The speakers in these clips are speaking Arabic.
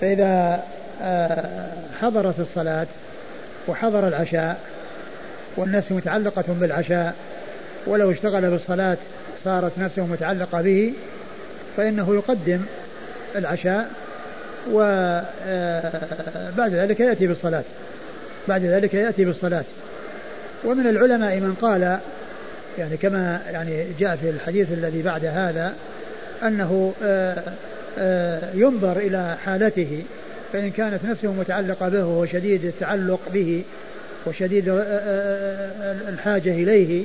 فإذا آه، حضرت الصلاة وحضر العشاء والنفس متعلقة بالعشاء ولو اشتغل بالصلاة صارت نفسه متعلقة به فإنه يقدم العشاء وبعد آه، ذلك يأتي بالصلاة. بعد ذلك يأتي بالصلاة. ومن العلماء من قال يعني كما يعني جاء في الحديث الذي بعد هذا أنه آه، ينظر إلى حالته فإن كانت نفسه متعلقة به وهو شديد التعلق به وشديد الحاجة إليه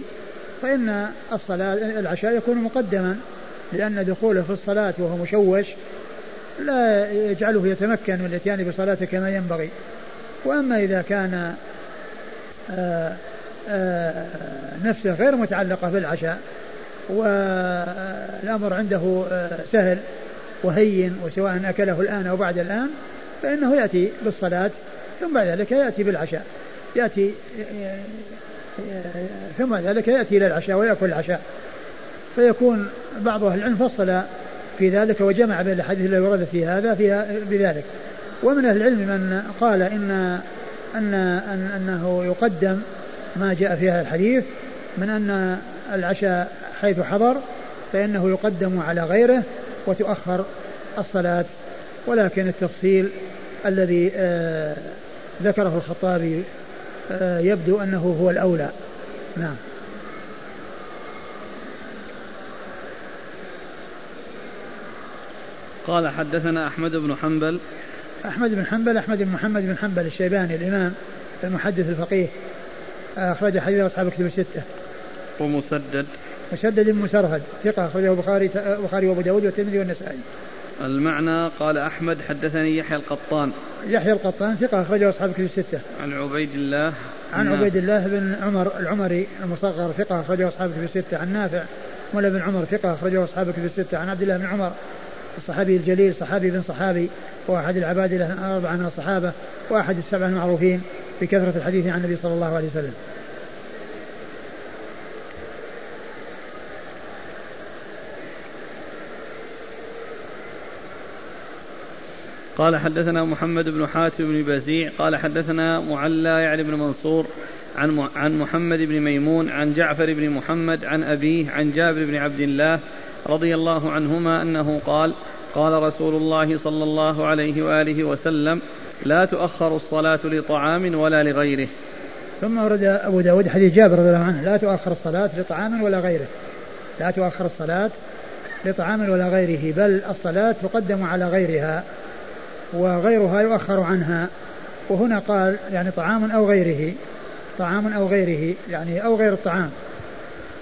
فإن الصلاة العشاء يكون مقدما لأن دخوله في الصلاة وهو مشوش لا يجعله يتمكن من الإتيان بصلاته كما ينبغي. وأما إذا كان نفسه غير متعلقة بالعشاء والأمر عنده سهل وهين وسواء أكله الآن أو بعد الآن فإنه يأتي بالصلاة ثم بعد ذلك يأتي بالعشاء. يأتي ثم ذلك يأتي إلى العشاء ويأكل العشاء. فيكون بعض أهل العلم فصل في ذلك وجمع بين الحديث الذي ورد في هذا فيها بذلك. ومن أهل العلم من قال إن أن, أن أنه يقدم ما جاء في هذا الحديث من أن العشاء حيث حضر فإنه يقدم على غيره وتؤخر الصلاة ولكن التفصيل الذي آه ذكره الخطابي آه يبدو أنه هو الأولى. نعم. قال حدثنا أحمد بن حنبل. أحمد بن حنبل أحمد بن محمد بن حنبل الشيباني الإمام المحدث الفقيه أخرج حديث أصحاب الكتب الستة. ومسدد. مسدد بن مسرهد ثقة أخرجه البخاري البخاري وأبو داود والترمذي والنسائي. المعنى قال أحمد حدثني يحيى القطان. يحيى القطان ثقة أخرجه أصحاب الكتب الستة. عن عبيد الله عن عبيد الله بن عمر العمري المصغر ثقة أخرجه أصحاب الكتب الستة. عن نافع مولى بن عمر ثقة أخرجه أصحاب الكتب الستة. عن عبد الله بن عمر الصحابي الجليل صحابي بن صحابي وأحد العباد الأربعة من الصحابة وأحد السبعة المعروفين بكثرة الحديث عن النبي صلى الله عليه وسلم. قال حدثنا محمد بن حاتم بن بزيع قال حدثنا معلى يعني بن منصور عن عن محمد بن ميمون عن جعفر بن محمد عن أبيه عن جابر بن عبد الله رضي الله عنهما أنه قال قال رسول الله صلى الله عليه وآله وسلم لا تؤخر الصلاة لطعام ولا لغيره. ثم ورد أبو داود حديث جابر رضي الله عنه لا تؤخر الصلاة لطعام ولا غيره. لا تؤخر الصلاة لطعام ولا غيره بل الصلاة تقدم على غيرها. وغيرها يؤخر عنها. وهنا قال يعني طعام أو غيره طعام أو غيره يعني أو غير الطعام.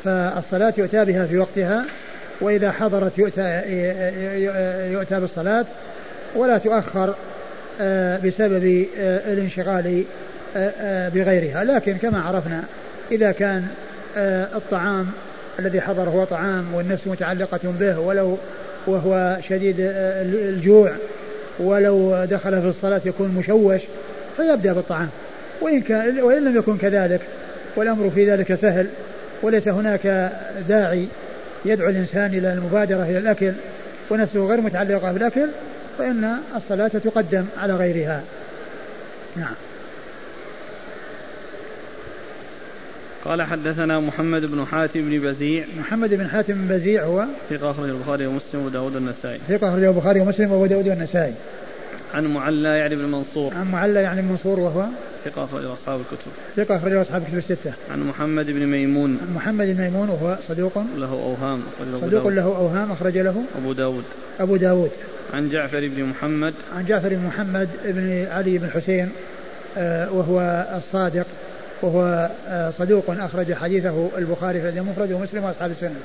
فالصلاة يؤتى بها في وقتها وإذا حضرت يؤتى, يؤتى بالصلاة ولا تؤخر آه، بسبب آه، الانشغال آه، بغيرها. لكن كما عرفنا إذا كان الطعام الذي حضر هو طعام والنفس متعلقة به ولو وهو شديد الجوع ولو دخل في الصلاة يكون مشوش فيبدأ بالطعام. وإن, كان وإن لم يكن كذلك والأمر في ذلك سهل وليس هناك داعي يدعو الإنسان إلى المبادرة إلى الأكل ونفسه غير متعلقة بالأكل فإن الصلاة تقدم على غيرها. نعم. قال حدثنا محمد بن حاتم بن بزيع. محمد بن حاتم بن بزيع هو ثقة أخرج البخاري ومسلم وداود النسائي ثقة أخرج البخاري ومسلم وأبو داود النسائي عن معلى يعني بن منصور. عن معلى يعني بن منصور وهو ثقة أخرج أصحاب الكتب. ثقة أخرج أصحاب الكتب الستة. عن محمد بن ميمون. عن محمد بن ميمون وهو صدوق له أوهام صدوق له أوهام أخرج له أبو داود. أبو داود. عن جعفر بن محمد. عن جعفر بن محمد بن علي بن حسين آه، وهو الصادق. وهو آه، صدوق أخرج حديثه البخاري في المفرد ومسلم وأصحاب السنة.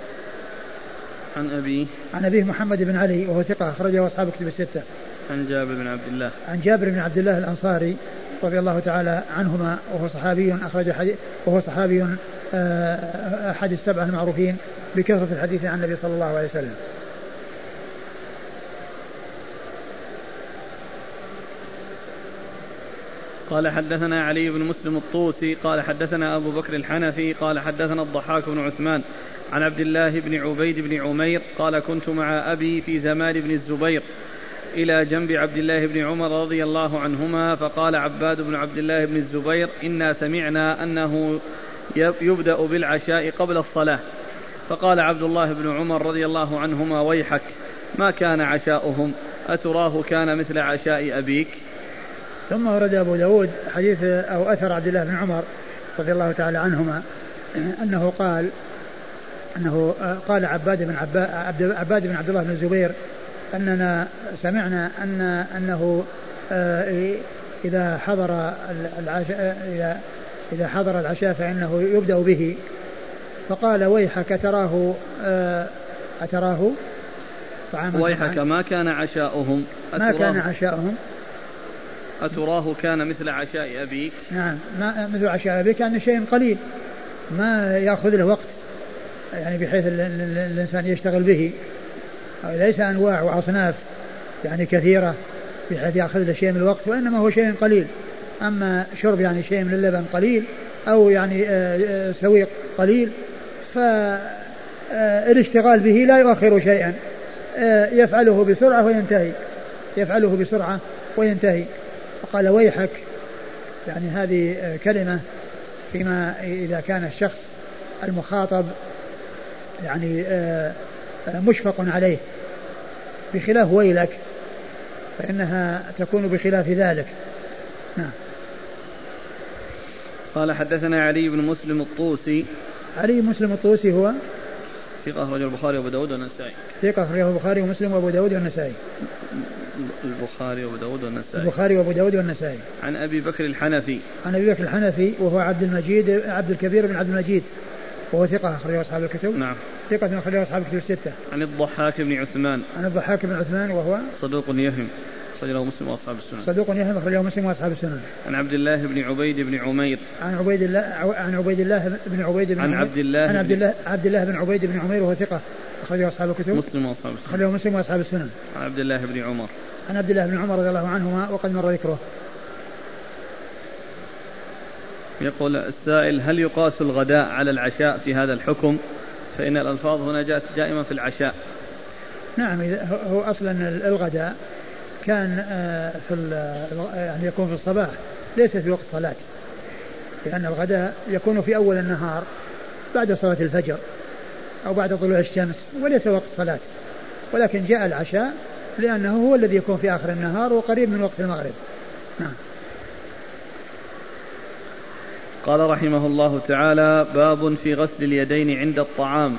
عن أبيه عن أبيه محمد بن علي وهو ثقة أخرجه أصحاب كتب الستة. عن جابر بن عبد الله. عن جابر بن عبد الله الأنصاري رضي الله تعالى عنهما وهو صحابي أخرج حديث وهو صحابي آه، أحد السبعة المعروفين بكثرة الحديث عن النبي صلى الله عليه وسلم. قال حدثنا علي بن مسلم الطوسي قال حدثنا أبو بكر الحنفي قال حدثنا الضحاك بن عثمان عن عبد الله بن عبيد بن عمير قال كنت مع أبي في زمان بن الزبير إلى جنب عبد الله بن عمر رضي الله عنهما فقال عباد بن عبد الله بن الزبير إنا سمعنا أنه يبدأ بالعشاء قبل الصلاة. فقال عبد الله بن عمر رضي الله عنهما ويحك ما كان عشاؤهم؟ أتراه كان مثل عشاء أبيك؟ ثم ورد أبو داود حديث أو أثر عبد الله بن عمر رضي الله تعالى عنهما أنه قال أنه قال عباد بن عباد, عباد بن عبد الله بن الزبير أننا سمعنا أن أنه آه، إذا حضر العشاء إذا إذا حضر العشاء فإنه يبدأ به. فقال ويحك أتراه آه، أتراه؟ طعاما. ويحك ما كان عشاؤهم؟ ما كان عشاؤهم. أتراه كان مثل عشاء أبيك نعم ما مثل عشاء أبيك يعني شيء قليل ما يأخذ له وقت يعني بحيث الإنسان يشتغل به. ليس أنواع وأصناف يعني كثيرة بحيث يأخذ له شيء من الوقت وإنما هو شيء قليل. أما شرب يعني شيء من اللبن قليل أو يعني آه، آه، سويق قليل فالاشتغال به لا يؤخر شيئا. آه، يفعله بسرعة وينتهي. يفعله بسرعة وينتهي. فقال ويحك يعني هذه كلمة فيما إذا كان الشخص المخاطب يعني مشفق عليه. بخلاف ويلك فإنها تكون بخلاف ذلك. نعم. قال حدثنا علي بن مسلم الطوسي. علي بن مسلم الطوسي هو؟ ثقة أخرجه البخاري وأبو داود والنسائي. ثقة أخرجه البخاري ومسلم وأبو داود والنسائي. البخاري وأبو داود والنسائي. البخاري وأبو داود والنسائي. عن أبي بكر الحنفي. عن أبي بكر الحنفي وهو عبد المجيد عبد الكبير بن عبد المجيد. وهو ثقة أخرجه أصحاب الكتب. نعم. ثقة أخرجه أصحاب الكتب الستة. عن الضحاك بن عثمان. عن الضحاك بن عثمان وهو صدوق يهم. أخرجه مسلم وأصحاب السنن. صدوق يهم أخرجه مسلم وأصحاب السنن. عن عبد الله بن عبيد بن عمير. عن عبيد الله عن عبيد الله بن عبيد بن عن عبد الله عن عبد الله عبد الله بن عبيد بن عمير وهو ثقة. أخرجه أصحاب الكتب. مسلم وأصحاب السنن. أخرجه مسلم وأصحاب السنن. عن عبد الله بن عمر. عن عبد الله بن عمر رضي الله عنهما وقد مر ذكره. يقول السائل هل يقاس الغداء على العشاء في هذا الحكم؟ فإن الألفاظ هنا جاءت دائما في العشاء. نعم هو أصلا الغداء كان آه، في يعني يكون في الصباح ليس في وقت صلاة لأن الغداء يكون في أول النهار بعد صلاة الفجر. أو بعد طلوع الشمس وليس وقت صلاة. ولكن جاء العشاء لأنه هو الذي يكون في آخر النهار وقريب من وقت المغرب. نعم. قال رحمه الله تعالى باب في غسل اليدين عند الطعام.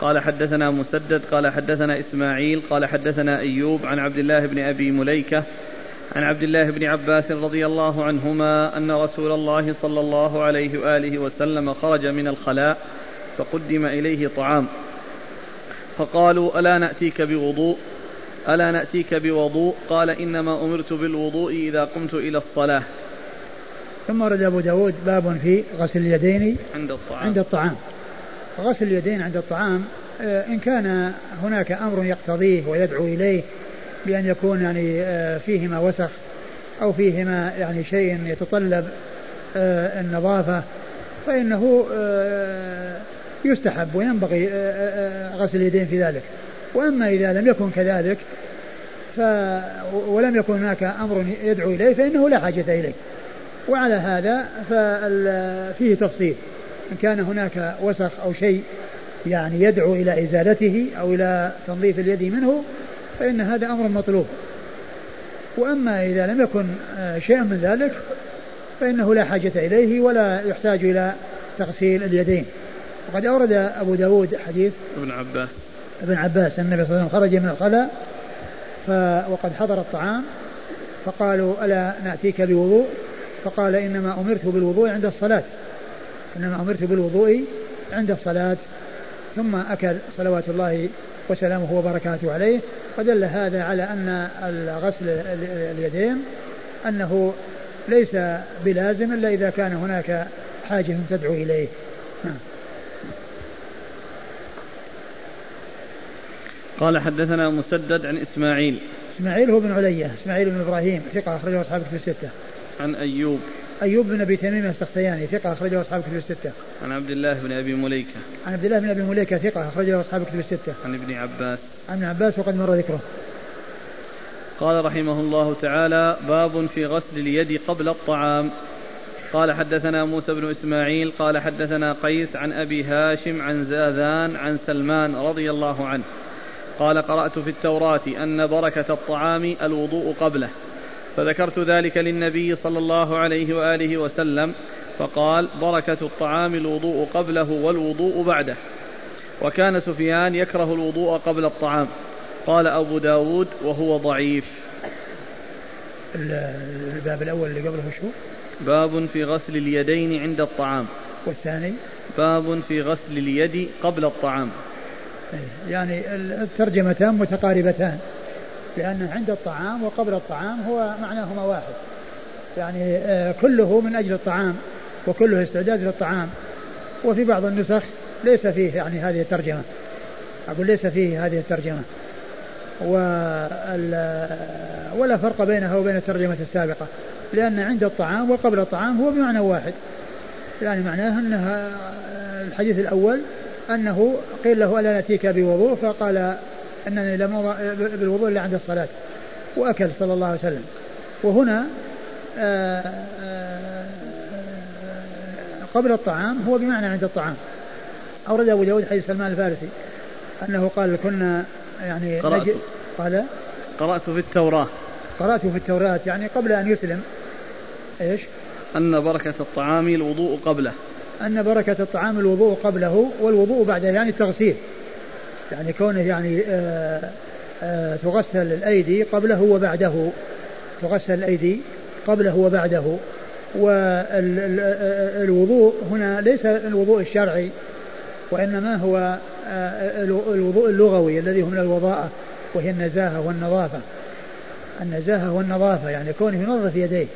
قال حدثنا مسدد قال حدثنا إسماعيل قال حدثنا أيوب عن عبد الله بن أبي مليكة عن عبد الله بن عباس رضي الله عنهما أن رسول الله صلى الله عليه وآله وسلم خرج من الخلاء فقدم إليه طعام. فقالوا ألا نأتيك بوضوء؟ ألا نأتيك بوضوء؟ قال إنما أمرت بالوضوء إذا قمت إلى الصلاة. ثم ورد أبو داود باب في غسل اليدين عند الطعام. عند الطعام. غسل اليدين عند الطعام آه، إن كان هناك أمر يقتضيه ويدعو إليه بأن يكون يعني آه، فيهما وسخ أو فيهما يعني شيء يتطلب آه، النظافة فإنه يستحب وينبغي غسل اليدين في ذلك. وأما إذا لم يكن كذلك ف ولم يكن هناك أمر يدعو إليه فإنه لا حاجة إليه. وعلى هذا فيه تفصيل. إن كان هناك وسخ أو شيء يعني يدعو إلى إزالته أو إلى تنظيف اليد منه فإن هذا أمر مطلوب. وأما إذا لم يكن آه، شيء من ذلك فإنه لا حاجة إليه ولا يحتاج إلى تغسيل اليدين. وقد أورد أبو داود حديث ابن عباس. ابن عباس أن النبي صلى الله عليه وسلم خرج من الخلاء وقد حضر الطعام فقالوا ألا نأتيك بوضوء؟ فقال إنما أمرت بالوضوء عند الصلاة. إنما أمرت بالوضوء عند الصلاة. ثم أكل صلوات الله وسلامه وبركاته عليه. فدل هذا على أن غسل اليدين أنه ليس بلازم إلا إذا كان هناك حاجة تدعو إليه. نعم. قال حدثنا مسدد عن إسماعيل إسماعيل هو بن علية إسماعيل بن إبراهيم ثقة أخرجه أصحاب في الستة عن أيوب أيوب بن أبي تميم السختياني ثقة أخرجه أصحاب كتب الستة. عن عبد الله بن أبي مليكة. عن عبد الله بن أبي مليكة ثقة أخرجه أصحاب كتب الستة. عن ابن عباس. عن ابن عباس وقد مر ذكره. قال رحمه الله تعالى باب في غسل اليد قبل الطعام قال حدثنا موسى بن إسماعيل قال حدثنا قيس عن أبي هاشم عن زاذان عن سلمان رضي الله عنه قال قرأت في التوراة أن بركة الطعام الوضوء قبله. فذكرت ذلك للنبي صلى الله عليه وآله وسلم فقال بركة الطعام الوضوء قبله والوضوء بعده. وكان سفيان يكره الوضوء قبل الطعام. قال أبو داود وهو ضعيف. الباب الأول اللي قبله شو؟ باب في غسل اليدين عند الطعام. والثاني؟ باب في غسل اليد قبل الطعام. يعني الترجمتان متقاربتان. لأن عند الطعام وقبل الطعام هو معناهما واحد. يعني آه، كله من أجل الطعام وكله استعداد للطعام. وفي بعض النسخ ليس فيه يعني هذه الترجمة. أقول ليس فيه هذه الترجمة. ولا فرق بينها وبين الترجمة السابقة. لأن عند الطعام وقبل الطعام هو بمعنى واحد. يعني معناه أنها الحديث الأول أنه قيل له ألا نأتيك بوضوء؟ فقال أنني لم بالوضوء إلا عند الصلاة. وأكل صلى الله عليه وسلم. وهنا آه، آه، قبل الطعام هو بمعنى عند الطعام. أورد أبو داود حديث سلمان الفارسي أنه قال كنا يعني قرأت. قال قرأت في التوراة. قرأت في التوراة يعني قبل أن يسلم. إيش؟ أن بركة الطعام الوضوء قبله. أن بركة الطعام الوضوء قبله والوضوء بعده يعني التغسيل. يعني كونه يعني آآ آه، آآ آه، تغسل الأيدي قبله وبعده. تغسل الأيدي قبله وبعده. والوضوء هنا ليس الوضوء الشرعي وإنما هو آه، الوضوء اللغوي الذي هو من الوضاءة وهي النزاهة والنظافة. النزاهة والنظافة يعني كونه ينظف يديه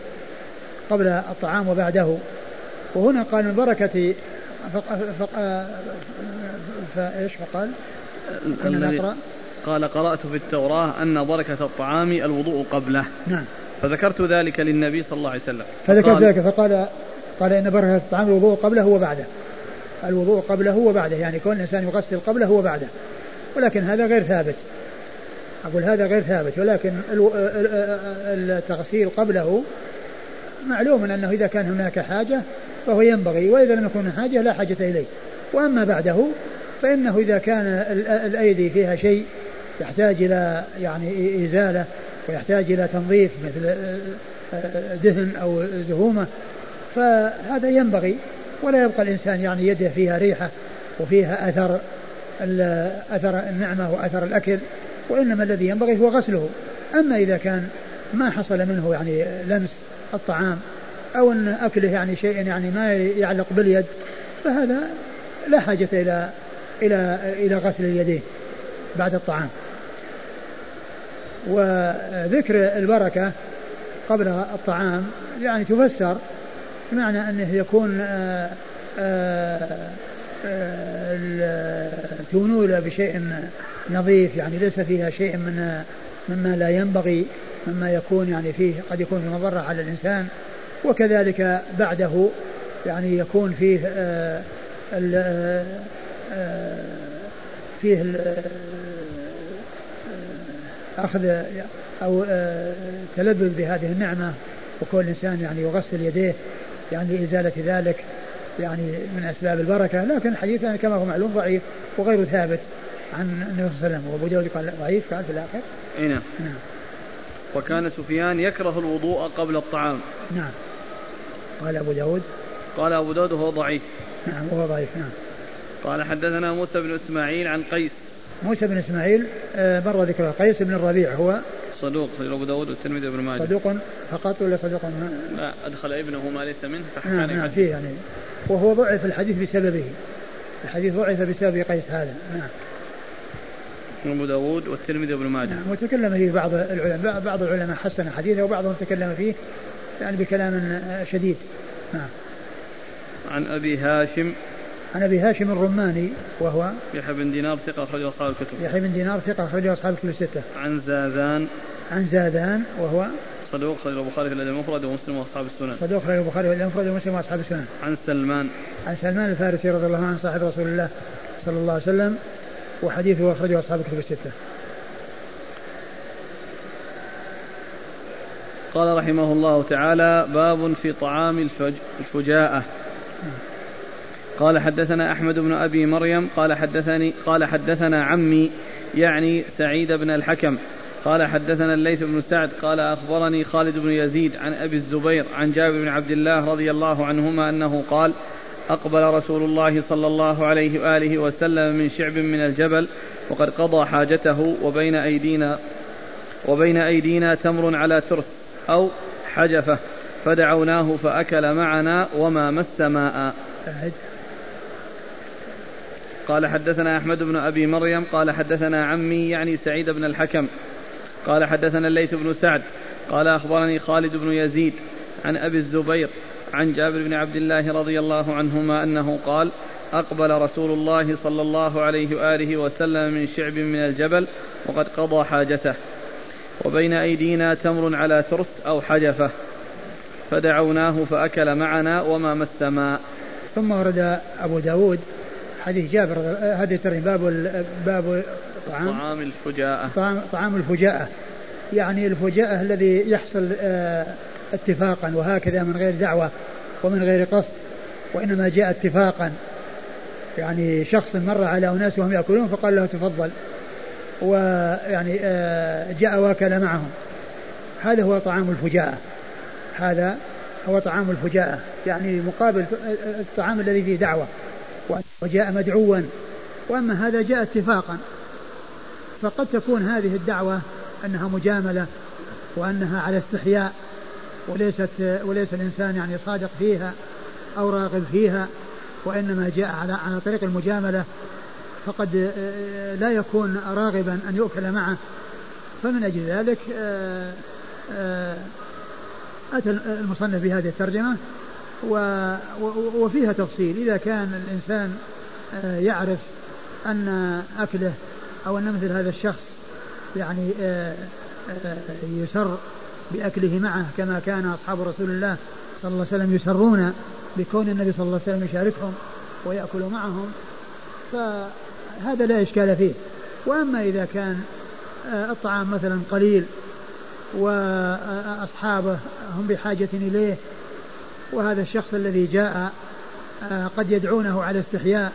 قبل الطعام وبعده. وهنا قال من بركة فق... فق... فايش فقال؟ الذي قال قرأت في التوراة أن بركة الطعام الوضوء قبله. نعم. فذكرت ذلك للنبي صلى الله عليه وسلم. فذكرت ذلك فقال قال إن بركة الطعام الوضوء قبله وبعده. الوضوء قبله وبعده يعني كون الإنسان يغسل قبله وبعده. ولكن هذا غير ثابت. أقول هذا غير ثابت ولكن التغسيل قبله معلوم أنه إذا كان هناك حاجة فهو ينبغي وإذا لم يكن حاجة لا حاجة إليه. وأما بعده فإنه إذا كان الأيدي فيها شيء يحتاج إلى يعني إزالة ويحتاج إلى تنظيف مثل دهن أو زهومة فهذا ينبغي. ولا يبقى الإنسان يعني يده فيها ريحة وفيها أثر أثر النعمة وأثر الأكل وإنما الذي ينبغي هو غسله. أما إذا كان ما حصل منه يعني لمس الطعام أو أن أكله يعني شيء يعني ما يعلق باليد فهذا لا حاجة إلى إلى إلى غسل اليدين بعد الطعام. وذكر البركة قبل الطعام يعني تفسر بمعنى أنه يكون آه، آآ آه، تونول بشيء نظيف يعني ليس فيها شيء من مما لا ينبغي مما يكون يعني فيه قد يكون في مضرة على الإنسان. وكذلك بعده يعني يكون فيه آآ آه، فيه أخذ أو تلذذ بهذه النعمة وكون الإنسان يعني يغسل يديه يعني لإزالة ذلك يعني من أسباب البركة. لكن الحديث يعني كما هو معلوم ضعيف وغير ثابت عن النبي صلى الله عليه وسلم. وأبو داود قال ضعيف قال في الآخر. أي نعم. نعم. وكان سفيان يكره الوضوء قبل الطعام. نعم. قال أبو داود. قال أبو داود وهو ضعيف. نعم وهو ضعيف نعم. قال حدثنا موسى بن إسماعيل عن قيس. موسى بن إسماعيل آه، مر ذكره قيس بن الربيع هو صدوق أبو داود والترمذي وابن ماجه. صدوق فقط ولا صدوق؟ لا أدخل ابنه ما ليس منه نعم نعم فيه يعني. وهو ضعف الحديث بسببه. الحديث ضعف بسبب قيس هذا نعم. أبو داود والترمذي وابن ماجه. نعم وتكلم فيه بعض العلماء بعض العلماء حسن حديثه وبعضهم تكلم فيه. يعني بكلام شديد. نعم عن أبي هاشم. عن أبي هاشم الرماني وهو يحيى بن دينار ثقة اخرجه أصحاب الكتب. يحيى بن دينار ثقة اخرجه أصحاب الكتب الستة. عن زاذان. عن زاذان وهو صدوق خرج البخاري في الأدب المفرد ومسلم وأصحاب السنن. صدوق خرج البخاري في الأدب المفرد ومسلم وأصحاب السنن. عن سلمان. عن سلمان الفارسي رضي الله عنه صاحب رسول الله صلى الله عليه وسلم وحديثه أخرجه أصحاب الكتب الستة. قال رحمه الله تعالى باب في طعام الفجاءة. قال حدثنا أحمد بن أبي مريم قال حدثني قال حدثنا عمي يعني سعيد بن الحكم. قال حدثنا الليث بن سعد قال أخبرني خالد بن يزيد عن أبي الزبير عن جابر بن عبد الله رضي الله عنهما أنه قال أقبل رسول الله صلى الله عليه وآله وسلم من شعب من الجبل وقد قضى حاجته وبين أيدينا وبين أيدينا تمر على ترس أو حجفة فدعوناه فأكل معنا وما مس ماء. قال حدثنا أحمد بن أبي مريم قال حدثنا عمي يعني سعيد بن الحكم. قال حدثنا الليث بن سعد قال أخبرني خالد بن يزيد عن أبي الزبير عن جابر بن عبد الله رضي الله عنهما أنه قال أقبل رسول الله صلى الله عليه وآله وسلم من شعب من الجبل وقد قضى حاجته. وبين أيدينا تمر على ترس أو حجفة. فدعوناه فأكل معنا وما مس ماء. ثم ورد أبو داود حديث جابر هذه باب باب طعام. طعام الفجاءة. طعام, طعام الفجاءة. يعني الفجاءة الذي يحصل آه، اتفاقا وهكذا من غير دعوة ومن غير قصد وإنما جاء اتفاقا. يعني شخص مر على أناس وهم يأكلون فقال له تفضل. ويعني آه، جاء وأكل معهم. هذا هو طعام الفجاءة. هذا هو طعام الفجاءة. يعني مقابل الطعام الذي فيه دعوة. وجاء مدعوا. وأما هذا جاء اتفاقا. فقد تكون هذه الدعوة أنها مجاملة وأنها على استحياء وليست وليس الإنسان يعني صادق فيها أو راغب فيها وإنما جاء على على طريق المجاملة فقد لا يكون راغبا أن يؤكل معه. فمن أجل ذلك أتى المصنف بهذه الترجمة وفيها تفصيل. إذا كان الإنسان يعرف أن أكله أو أن مثل هذا الشخص يعني يسر بأكله معه كما كان أصحاب رسول الله صلى الله عليه وسلم يسرون بكون النبي صلى الله عليه وسلم يشاركهم ويأكل معهم فهذا لا إشكال فيه. وأما إذا كان آه، الطعام مثلا قليل وأصحابه هم بحاجة إليه وهذا الشخص الذي جاء آه، قد يدعونه على استحياء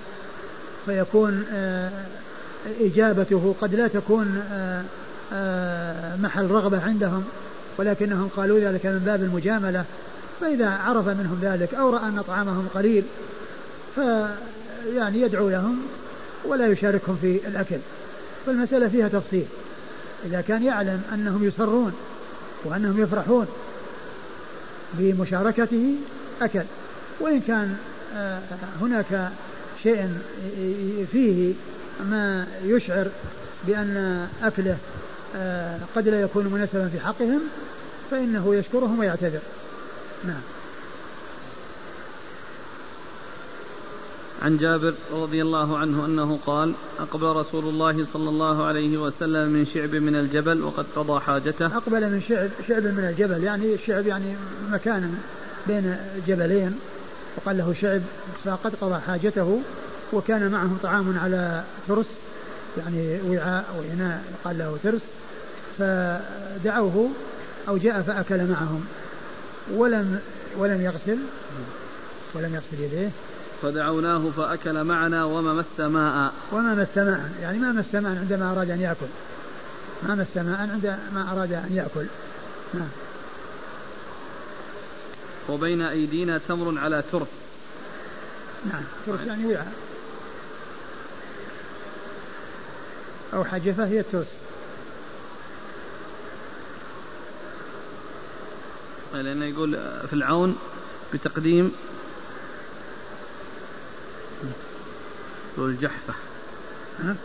فيكون آه، إجابته قد لا تكون محل رغبة عندهم ولكنهم قالوا ذلك من باب المجاملة. فإذا عرف منهم ذلك أو رأى أن طعامهم قليل فيعني يدعو لهم ولا يشاركهم في الأكل. فالمسألة فيها تفصيل. إذا كان يعلم أنهم يسرون وأنهم يفرحون بمشاركته أكل. وإن كان آه، هناك شيء فيه ما يشعر بأن أكله آه، قد لا يكون مناسبا في حقهم فإنه يشكرهم ويعتذر. نعم. عن جابر رضي الله عنه أنه قال أقبل رسول الله صلى الله عليه وسلم من شعب من الجبل وقد قضى حاجته. أقبل من شعب, شعب من الجبل يعني الشعب يعني مكان بين جبلين وقال له شعب فقد قضى حاجته وكان معهم طعام على ترس يعني وعاء وإناء قال له ترس فدعوه أو جاء فأكل معهم. ولم ولم يغسل ولم يغسل يديه. فدعوناه فأكل معنا وما مس ماء. وما مس ماء. يعني ما مس ماء عندما أراد أن يأكل. ما مس ماء عندما أراد أن يأكل. نعم. وبين أيدينا تمر على ترس نعم. ترس يعني وعاء. أو حجفة هي الترس. لأنه يقول في العون بتقديم يقول جحفة. ها؟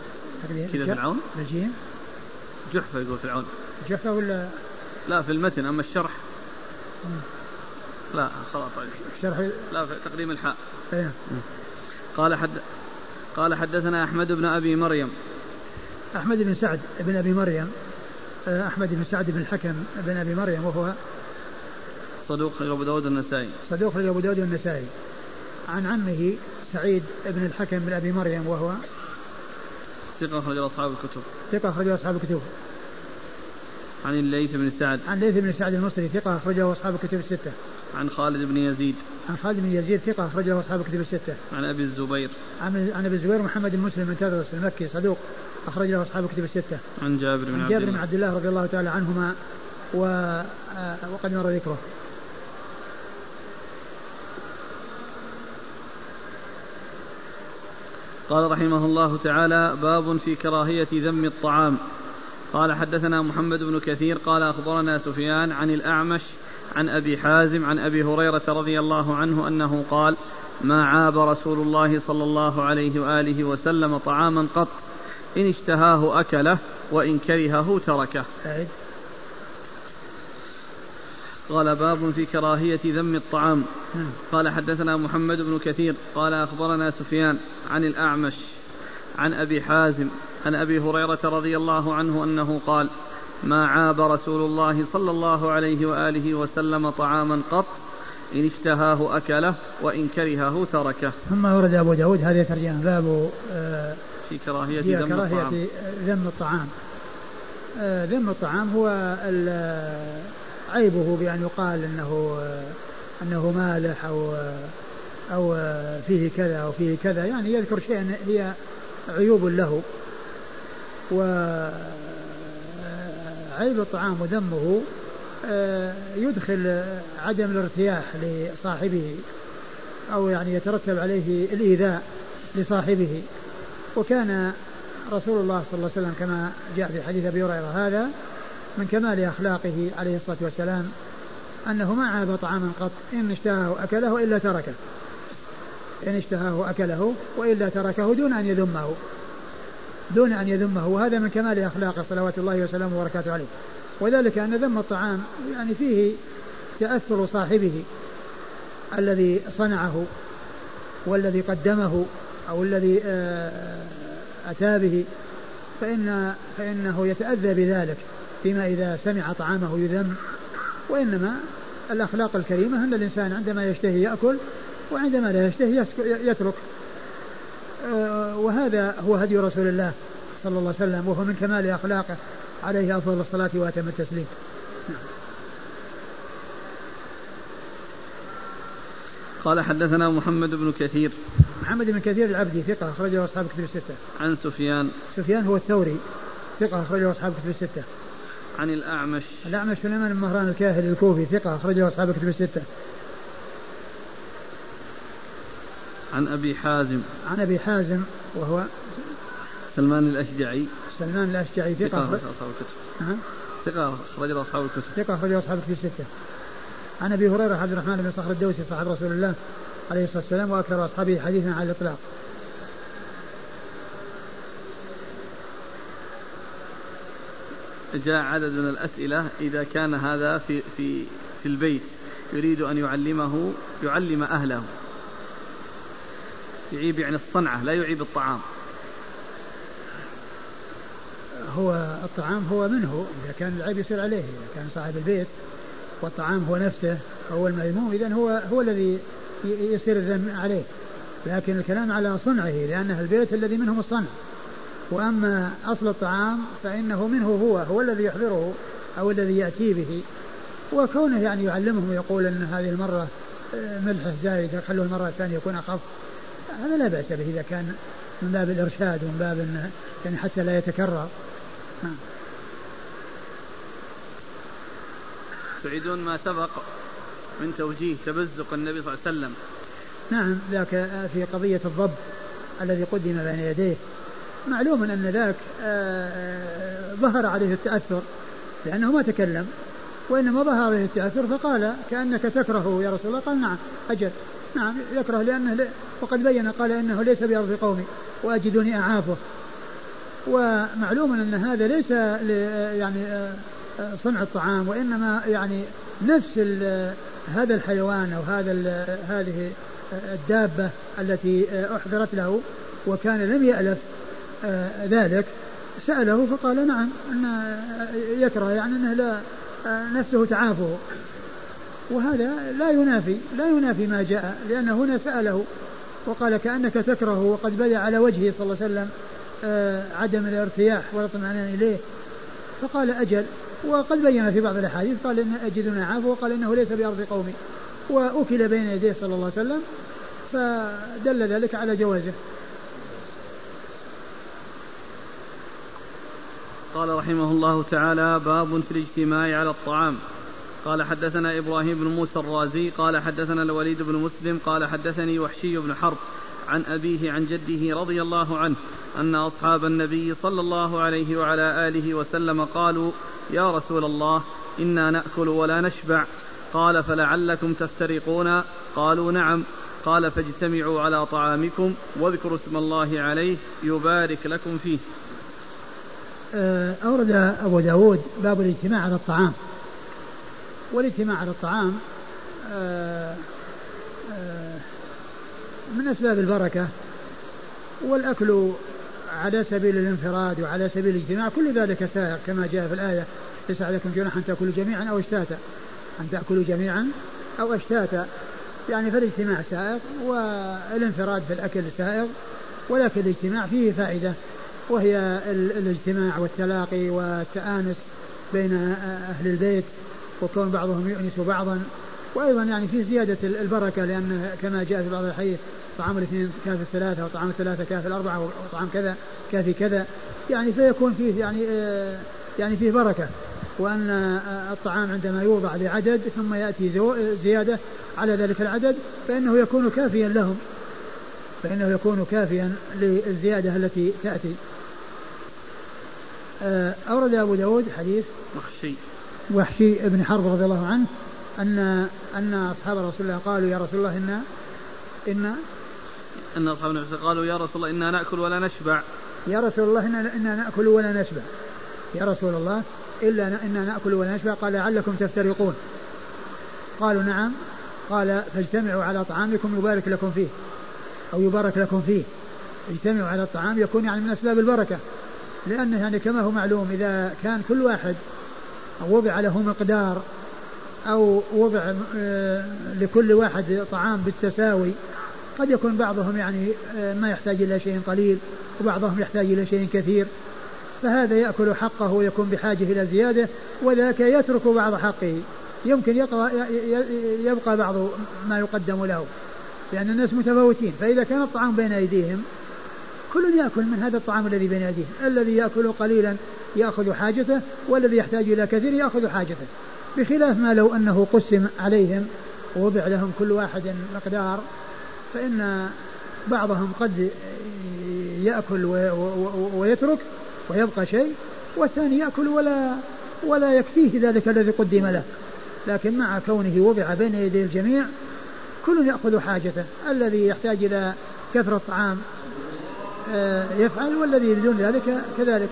كذا في العون؟ الجيم جحفة يقول في العون. جحفة ولا؟ لا في المتن أما الشرح. لا خلاص الشرح لا في تقديم الحاء. إيه. قال حد قال حدثنا أحمد بن أبي مريم. أحمد بن سعد بن أبي مريم. آه، أحمد بن سعد بن الحكم بن أبي مريم وهو صدوق أبو داود النسائي. صدوق أبو داود النسائي. عن عمه سعيد بن الحكم بن أبي مريم وهو ثقة أخرج أصحاب الكتب. ثقة أخرج أصحاب الكتب. عن الليث بن سعد. عن الليث بن سعد المصري ثقة أخرجه أصحاب الكتب الستة. عن خالد بن يزيد. عن خالد بن يزيد ثقة أخرجه أصحاب الكتب الستة. عن أبي الزبير. عن عن أبي الزبير محمد بن مسلم بن تدرس المكي صدوق أخرج له أصحاب الكتب الستة. عن جابر بن عن جابر بن عبد الله رضي الله تعالى عنهما و آه، وقد مر ذكره. قال رحمه الله تعالى باب في كراهية ذم الطعام. قال حدثنا محمد بن كثير قال أخبرنا سفيان عن الأعمش عن أبي حازم عن أبي هريرة رضي الله عنه أنه قال ما عاب رسول الله صلى الله عليه وآله وسلم طعاما قط إن اشتهاه أكله وإن كرهه تركه. قال باب في كراهية ذم الطعام. نعم. قال حدثنا محمد بن كثير قال أخبرنا سفيان عن الأعمش عن أبي حازم عن أبي هريرة رضي الله عنه أنه قال ما عاب رسول الله صلى الله عليه وآله وسلم طعاما قط إن اشتهاه أكله وإن كرهه تركه. ثم ورد أبو داود هذه ترجمة باب آه في كراهية ذم كراهية الطعام. ذم الطعام. آه ذم الطعام هو عيبه بأن يقال أنه أنه مالح أو أو فيه كذا أو فيه كذا. يعني يذكر شيئا هي عيوب له. وعيب الطعام وذمه يدخل عدم الارتياح لصاحبه أو يعني يترتب عليه الإيذاء لصاحبه. وكان رسول الله صلى الله عليه وسلم كما جاء في حديث أبي هريرة هذا من كمال أخلاقه عليه الصلاة والسلام أنه ما عاب طعاما قط إن اشتهاه أكله وإلا تركه. إن اشتهاه أكله وإلا تركه دون أن يذمه. دون أن يذمه وهذا من كمال أخلاقه صلوات الله وسلامه وبركاته عليه. وذلك أن ذم الطعام يعني فيه تأثر صاحبه الذي صنعه والذي قدمه أو الذي آه، أتى به فإن فإنه يتأذى بذلك. فيما إذا سمع طعامه يذم وإنما الأخلاق الكريمة أن الإنسان عندما يشتهي يأكل وعندما لا يشتهي يترك. آه، وهذا هو هدي رسول الله صلى الله عليه وسلم وهو من كمال أخلاقه عليه أفضل الصلاة وأتم التسليم. قال حدثنا محمد بن كثير. محمد بن كثير العبدي ثقة أخرجه أصحاب كتب الستة. عن سفيان. سفيان هو الثوري ثقة أخرجه أصحاب كتب الستة. عن الأعمش. الأعمش سليمان بن مهران الكاهلي الكوفي ثقة أخرجه أصحاب كتب الستة. عن أبي حازم. عن أبي حازم وهو سلمان الأشجعي. سلمان الأشجعي ثقة أخرج أصحاب الكتب. ثقة أخرجه أصحاب الكتب. ثقة أخرجه أصحاب الكتب الستة. عن أبي هريرة عبد الرحمن بن صخر الدوسي صاحب رسول الله عليه الصلاة والسلام وأكثر أصحابه حديثا على الإطلاق. جاء عدد من الأسئلة إذا كان هذا في في في البيت. يريد أن يعلمه يعلم أهله. يعيب يعني الصنعة لا يعيب الطعام. هو الطعام هو منه إذا كان العيب يصير عليه. إذا كان صاحب البيت والطعام هو نفسه هو المذموم إذا هو هو الذي يصير الذم عليه. لكن الكلام على صنعه لأنه البيت الذي منهم الصنع. وأما أصل الطعام فإنه منه هو هو الذي يحضره أو الذي يأتي به. وكونه يعني يعلمهم ويقول أن هذه المرة آه، ملح زايد خلوا المرة الثانية يكون أخف هذا لا بأس به إذا كان من باب الإرشاد ومن باب يعني حتى لا يتكرر. نعم. تعيدون ما سبق من توجيه تبزق النبي صلى الله عليه وسلم؟ نعم ذاك في قضية الضب الذي قدم بين يديه. معلوم أن ذاك آه، آه، ظهر عليه التأثر لأنه ما تكلم وإنما ظهر عليه التأثر فقال كأنك تكره يا رسول الله؟ قال نعم أجل. نعم يكره لأنه وقد بين قال إنه ليس بأرض قومي وأجدني أعافه. ومعلوم أن هذا ليس يعني آه، صنع الطعام وإنما يعني نفس هذا الحيوان أو هذا هذه الدابة التي أحضرت له وكان لم يألف. ذلك. سأله فقال نعم أن يكره يعني أنه لا آه، نفسه تعافه. وهذا لا ينافي لا ينافي ما جاء لأن هنا سأله وقال كأنك تكره وقد بدأ على وجهه صلى الله عليه وسلم آه، عدم الارتياح والاطمئنان إليه. فقال أجل. وقد بين في بعض الأحاديث قال إن أجدنا عافو وقال إنه ليس بأرض قومي. وأكل بين يديه صلى الله عليه وسلم فدل ذلك على جوازه. قال رحمه الله تعالى باب في الاجتماع على الطعام. قال حدثنا إبراهيم بن موسى الرازي قال حدثنا الوليد بن مسلم قال حدثني وحشي بن حرب عن أبيه عن جده رضي الله عنه أن أصحاب النبي صلى الله عليه وعلى آله وسلم قالوا يا رسول الله إنا نأكل ولا نشبع. قال فلعلكم تفترقون؟ قالوا نعم. قال فاجتمعوا على طعامكم واذكروا اسم الله عليه يبارك لكم فيه. أورد أبو داود باب الاجتماع على الطعام. والاجتماع على الطعام آه، آه، من أسباب البركة والأكل على سبيل الانفراد وعلى سبيل الاجتماع كل ذلك سائر كما جاء في الآية ليس عليكم جناح أن تأكلوا جميعا أو اشتاتا. أن تأكلوا جميعا أو اشتاتا. يعني فالاجتماع سائغ والانفراد في الأكل سائغ ولكن الاجتماع فيه فائدة. وهي الاجتماع والتلاقي والتآنس بين أهل البيت وكون بعضهم يؤنس بعضا. وأيضا يعني في زيادة البركة لأن كما جاء في بعض الحديث طعام الاثنين كاف الثلاثة وطعام الثلاثة كاف الأربعة وطعام كذا كافي كذا يعني فيكون فيه يعني آه، يعني فيه بركة. وأن الطعام عندما يوضع لعدد ثم يأتي زيادة على ذلك العدد فإنه يكون كافيا لهم فإنه يكون كافيا للزيادة التي تأتي. آه، أورد أبو داود حديث وحشي. وحشي بن حرب رضي الله عنه أن أن أصحاب رسول الله قالوا يا رسول الله إنا إنا أن أصحاب النبي قالوا يا رسول الله إنا نأكل ولا نشبع. يا رسول الله إنا, إنا نأكل ولا نشبع. يا رسول الله إلا إنا نأكل ولا نشبع. قال لعلكم تفترقون. قالوا نعم. قال فاجتمعوا على طعامكم يبارك لكم فيه. أو يبارك لكم فيه. اجتمعوا على الطعام يكون يعني من أسباب البركة. لأنه يعني كما هو معلوم إذا كان كل واحد وضع له مقدار أو وضع آه، لكل واحد طعام بالتساوي قد يكون بعضهم يعني آه، ما يحتاج إلى شيء قليل وبعضهم يحتاج إلى شيء كثير. فهذا يأكل حقه ويكون بحاجة إلى زيادة وذاك يترك بعض حقه. يمكن يبقى بعض ما يقدم له. لأن الناس متفاوتين. فإذا كان الطعام بين أيديهم كل يأكل من هذا الطعام الذي بين يديه. الذي يأكل قليلا يأخذ حاجته والذي يحتاج إلى كثير يأخذ حاجته. بخلاف ما لو أنه قسم عليهم ووضع لهم كل واحد مقدار فإن بعضهم قد يأكل ويترك ويبقى شيء والثاني يأكل ولا ولا يكفيه ذلك الذي قدم له. لكن مع كونه وضع بين يدي الجميع كل يأخذ حاجته. الذي يحتاج إلى كثرة طعام يفعل والذي بدون ذلك كذلك.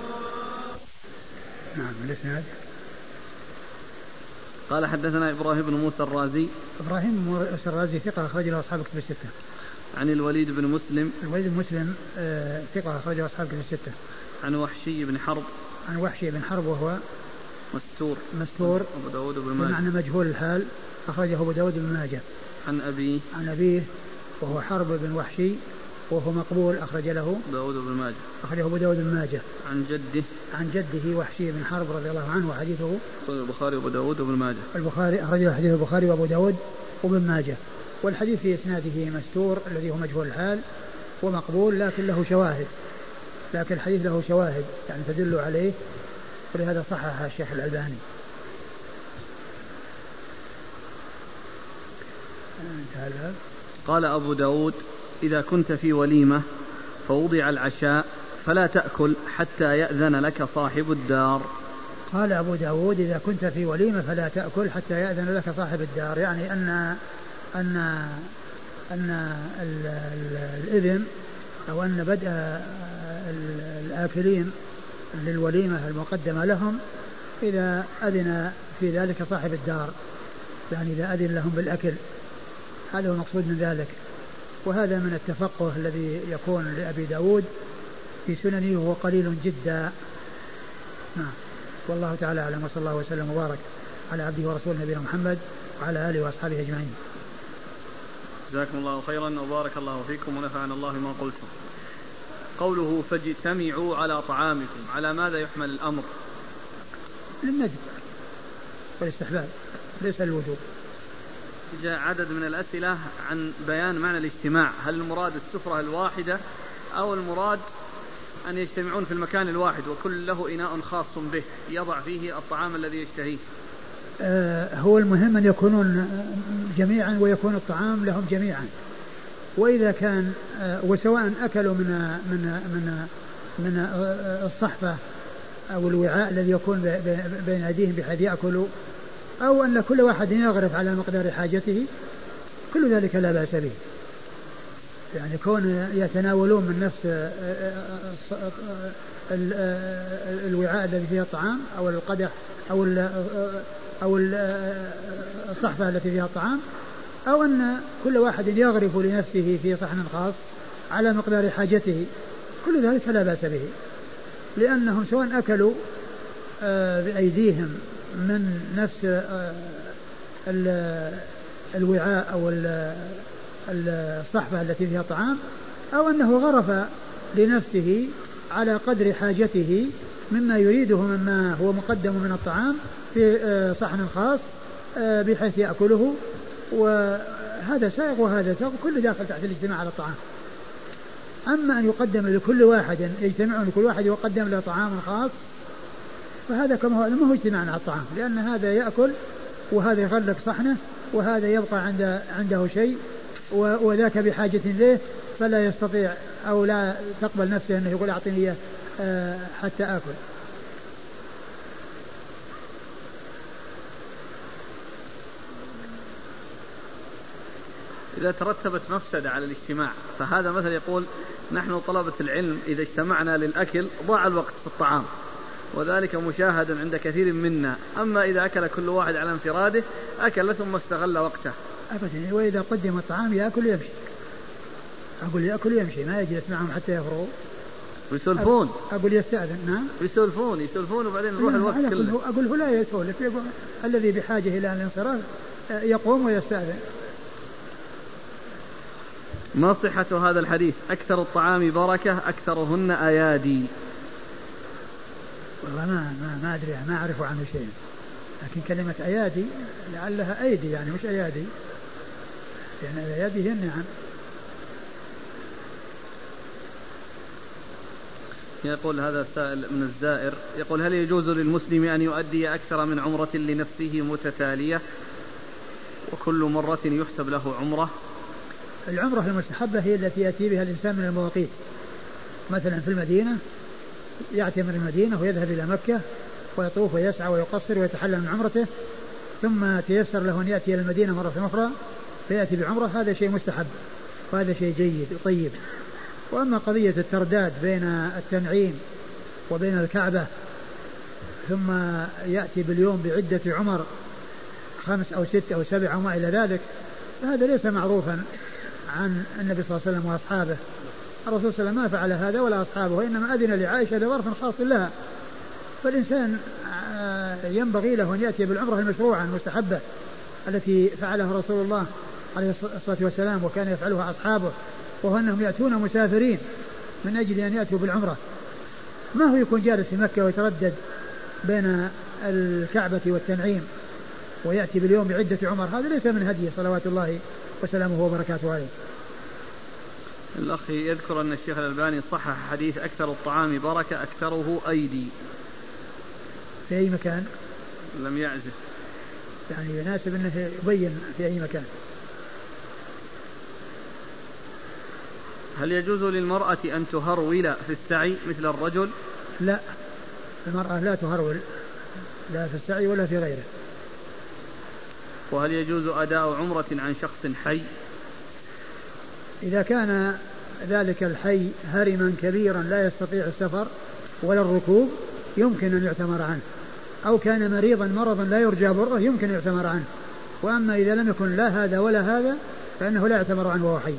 نعم الإسناد. قال حدثنا إبراهيم بن موسى الرازي. إبراهيم بن موسى الرازي ثقة أخرج له أصحاب كتب الستة. عن الوليد بن مسلم. الوليد بن مسلم آه، ثقة أخرج له أصحاب كتب الستة. عن وحشي بن حرب. عن وحشي بن حرب وهو مستور. مستور. أبو داود بن ماجه. بمعنى مجهول الحال أخرجه أبو داود بن ماجه. عن أبيه. عن أبيه وهو حرب بن وحشي. وهو مقبول أخرج له داود بن ماجه. أخرجه أبو داود بن ماجه. عن جده. عن جده وحشي بن حرب رضي الله عنه وحديثه. البخاري وأبو داود وابن ماجه. البخاري أخرجه حديث البخاري وأبو داود وابن ماجه. والحديث في إسناده مستور الذي هو مجهول الحال ومقبول لكن له شواهد. لكن الحديث له شواهد يعني تدل عليه. ولهذا صححها الشيخ الألباني. انتهى الباب. قال أبو داود إذا كنت في وليمة فوضع العشاء فلا تأكل حتى يأذن لك صاحب الدار. قال أبو داود إذا كنت في وليمة فلا تأكل حتى يأذن لك صاحب الدار. يعني أن أن أن الإذن أو أن بدء الآكلين للوليمة المقدمة لهم إذا أذن في ذلك صاحب الدار. يعني إذا أذن لهم بالأكل. هذا هو المقصود من ذلك. وهذا من التفقه الذي يكون لأبي داود في سننه وهو قليل جدا. نعم. والله تعالى أعلم وصلى الله وسلم وبارك على عبده ورسوله نبينا محمد وعلى آله وأصحابه أجمعين. جزاكم الله خيرا وبارك الله فيكم ونفعنا الله ما قلتم. قوله فاجتمعوا على طعامكم على ماذا يحمل الأمر؟ للندب والاستحباب ليس الوجوب جاء عدد من الأسئلة عن بيان معنى الاجتماع. هل المراد السفرة الواحدة أو المراد أن يجتمعون في المكان الواحد وكل له إناء خاص به يضع فيه الطعام الذي يشتهيه؟ آه هو المهم أن يكونون جميعا ويكون الطعام لهم جميعا. وإذا كان آه وسواء أكلوا من من من من آه، الصحفة أو الوعاء الذي يكون بين أيديهم بحيث يأكلوا أو أن كل واحد يغرف على مقدار حاجته كل ذلك لا بأس به. يعني كون يتناولون من نفس الوعاء الذي فيه الطعام أو القدح أو أو الصحفة التي فيها الطعام أو أن كل واحد يغرف لنفسه في صحن خاص على مقدار حاجته كل ذلك لا بأس به. لأنهم سواء أكلوا آه، بأيديهم من نفس آه، الوعاء أو الصحفة التي فيها الطعام أو أنه غرف لنفسه على قدر حاجته مما يريده مما هو مقدم من الطعام في آه، صحن خاص بحيث يأكله وهذا سائغ وهذا سائغ كل داخل تحت الاجتماع على الطعام. أما أن يقدم لكل واحد يجتمعون لكل واحد يقدم له طعام خاص فهذا كما هو ما هو اجتماع على الطعام لأن هذا يأكل وهذا يغلق صحنة وهذا يبقى عند عنده شيء وذاك بحاجة إليه فلا يستطيع أو لا تقبل نفسه أنه يقول أعطيني إياه آه، حتى آكل. إذا ترتبت مفسدة على الاجتماع فهذا مثل يقول نحن طلبة العلم إذا اجتمعنا للأكل ضاع الوقت في الطعام. وذلك مشاهد عند كثير منا. أما إذا أكل كل واحد على انفراده أكل ثم استغل وقته. أبدا. وإذا قدم الطعام يأكل يمشي أقول يأكل يمشي ما يجلس معهم حتى يفرغوا. ويسولفون أقول يستأذن. نعم. يسولفون يسولفون وبعدين نروح الوقت كله. أقول هو لا يسولف. يقول الذي بحاجة إلى الانصراف يقوم ويستأذن. ما صحة هذا الحديث؟ أكثر الطعام بركة أكثرهن أيادي. والله ما ما ما أدري ما أعرف عنه شيء. لكن كلمة أيادي لعلها أيدي يعني مش أيادي. يعني الأيادي هي النعم. يقول هذا السائل من الزائر يقول هل يجوز للمسلم أن يؤدي أكثر من عمرة لنفسه متتالية؟ وكل مرة يحسب له عمرة. العمرة المستحبة هي التي يأتي بها الإنسان من المواقيت. مثلا في المدينة يأتي من المدينة ويذهب إلى مكة ويطوف ويسعى ويقصر ويتحلل من عمرته ثم تيسر له أن يأتي إلى المدينة مرة أخرى فيأتي بعمرة هذا شيء مستحب وهذا شيء جيد وطيب. وأما قضية الترداد بين التنعيم وبين الكعبة ثم يأتي باليوم بعدة عمر خمس أو ست أو سبع أو ما إلى ذلك فهذا ليس معروفا عن النبي صلى الله عليه وسلم وأصحابه. الرسول صلى الله عليه وسلم ما فعل هذا ولا أصحابه وإنما أذن لعائشة لظرف خاص لها. فالإنسان آه، ينبغي له أن يأتي بالعمرة المشروعة المستحبة التي فعلها رسول الله عليه الصلاة والسلام وكان يفعلها أصحابه وهو أنهم يأتون مسافرين من أجل أن يأتوا بالعمرة. ما هو يكون جالس في مكة ويتردد بين الكعبة والتنعيم ويأتي باليوم بعدة عمر؟ هذا ليس من هدي صلوات الله وسلامه وبركاته عليه. الأخ يذكر أن الشيخ الألباني صحح حديث أكثر الطعام بركة أكثره أيدي. في أي مكان؟ لم يعزف. يعني يناسب أنه يبين في أي مكان. هل يجوز للمرأة أن تهرول في السعي مثل الرجل؟ لا. المرأة لا تهرول لا في السعي ولا في غيره. وهل يجوز أداء عمرة عن شخص حي؟ إذا كان ذلك الحي هرما كبيرا لا يستطيع السفر ولا الركوب يمكن أن يعتمر عنه. أو كان مريضا مرضا لا يرجى برة يمكن أن يعتمر عنه. وأما إذا لم يكن لا هذا ولا هذا فإنه لا يعتمر عنه وهو حي.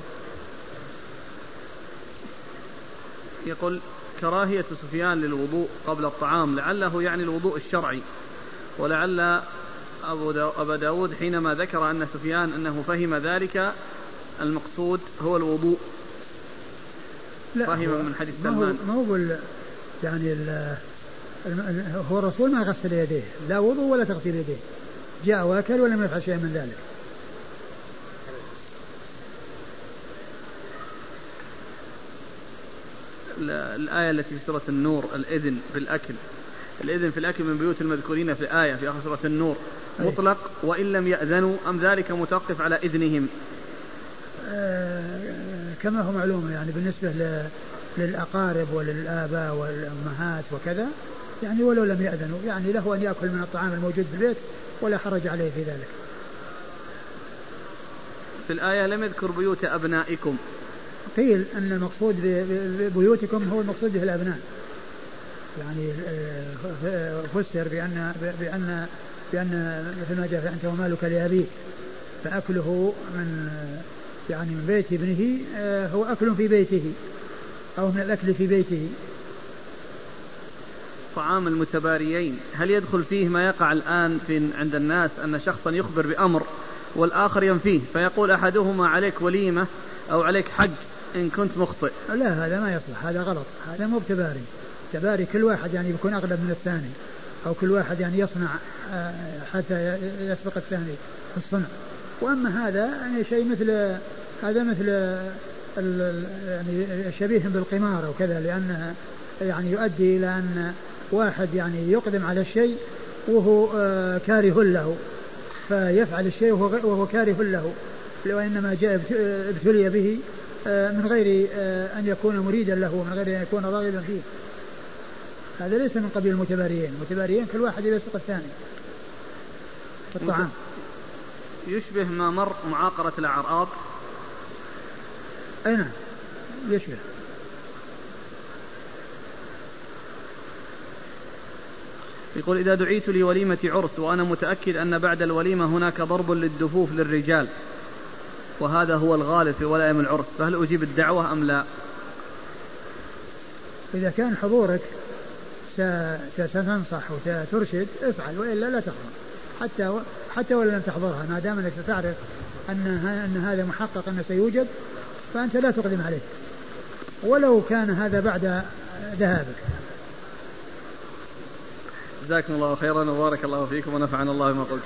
يقول كراهية سفيان للوضوء قبل الطعام لعله يعني الوضوء الشرعي. ولعل أبو داو أبا داود حينما ذكر أن سفيان أنه فهم ذلك المقصود هو الوضوء. لا فهم من حديث سلمان. ما هو يعني ال هو الرسول ما غسل يديه لا وضوء ولا تغسيل يديه. جاء وأكل ولم يفعل شيئا من ذلك. الآية التي في سورة النور الإذن في الأكل. الإذن في الأكل من بيوت المذكورين في الآية في آخر سورة النور. مطلق وإن لم يأذنوا أم ذلك متوقف على إذنهم؟ آه كما هو معلوم يعني بالنسبة للأقارب وللآباء والأمهات وكذا يعني ولو لم يأذنوا يعني له أن يأكل من الطعام الموجود في البيت ولا حرج عليه في ذلك. في الآية لم يذكر بيوت أبنائكم. قيل أن المقصود ببيوتكم هو المقصود به الأبناء. يعني آه، فسر بأن بأن بأن مثل ما جاء أنت ومالك لأبيك فأكله من يعني من بيت ابنه آه، هو أكل في بيته أو من الأكل في بيته. طعام المتباريين هل يدخل فيه ما يقع الآن في عند الناس أن شخصا يخبر بأمر والآخر ينفيه؟ فيقول أحدهما عليك وليمة أو عليك حج إن كنت مخطئ. لا هذا ما يصلح هذا غلط هذا مو بتباري تباري كل واحد يعني يكون أغلب من الثاني أو كل واحد يعني يصنع آه، حتى يسبق الثاني في الصنع. وأما هذا يعني شيء مثل هذا مثل يعني شبيه بالقمار أو كذا يعني يؤدي إلى أن واحد يعني يقدم على الشيء وهو آه، كاره له. فيفعل الشيء وهو كاره له. وإنما جاء ابتلي به آه، من غير آه، أن يكون مريدا له ومن غير أن يكون راغبا فيه. هذا ليس من قبيل المتباريين. المتباريين كل واحد يسبق الثاني. في الطعام. يشبه ما مر معاقرة الأعراب أي نعم يشبه. يقول إذا دعيت لوليمة عرس وأنا متأكد أن بعد الوليمة هناك ضرب للدفوف للرجال وهذا هو الغالب في ولائم العرس فهل أجيب الدعوة أم لا؟ إذا كان حضورك ستنصح وترشد افعل وإلا لا تحضر حتى. حتى ولو لم تحضرها ما دام أنك ستعرف أن أن هذا محقق انه سيوجد فأنت لا تقدم عليه. ولو كان هذا بعد ذهابك. جزاكم الله خيرا وبارك الله فيكم ونفعنا الله بما قلت.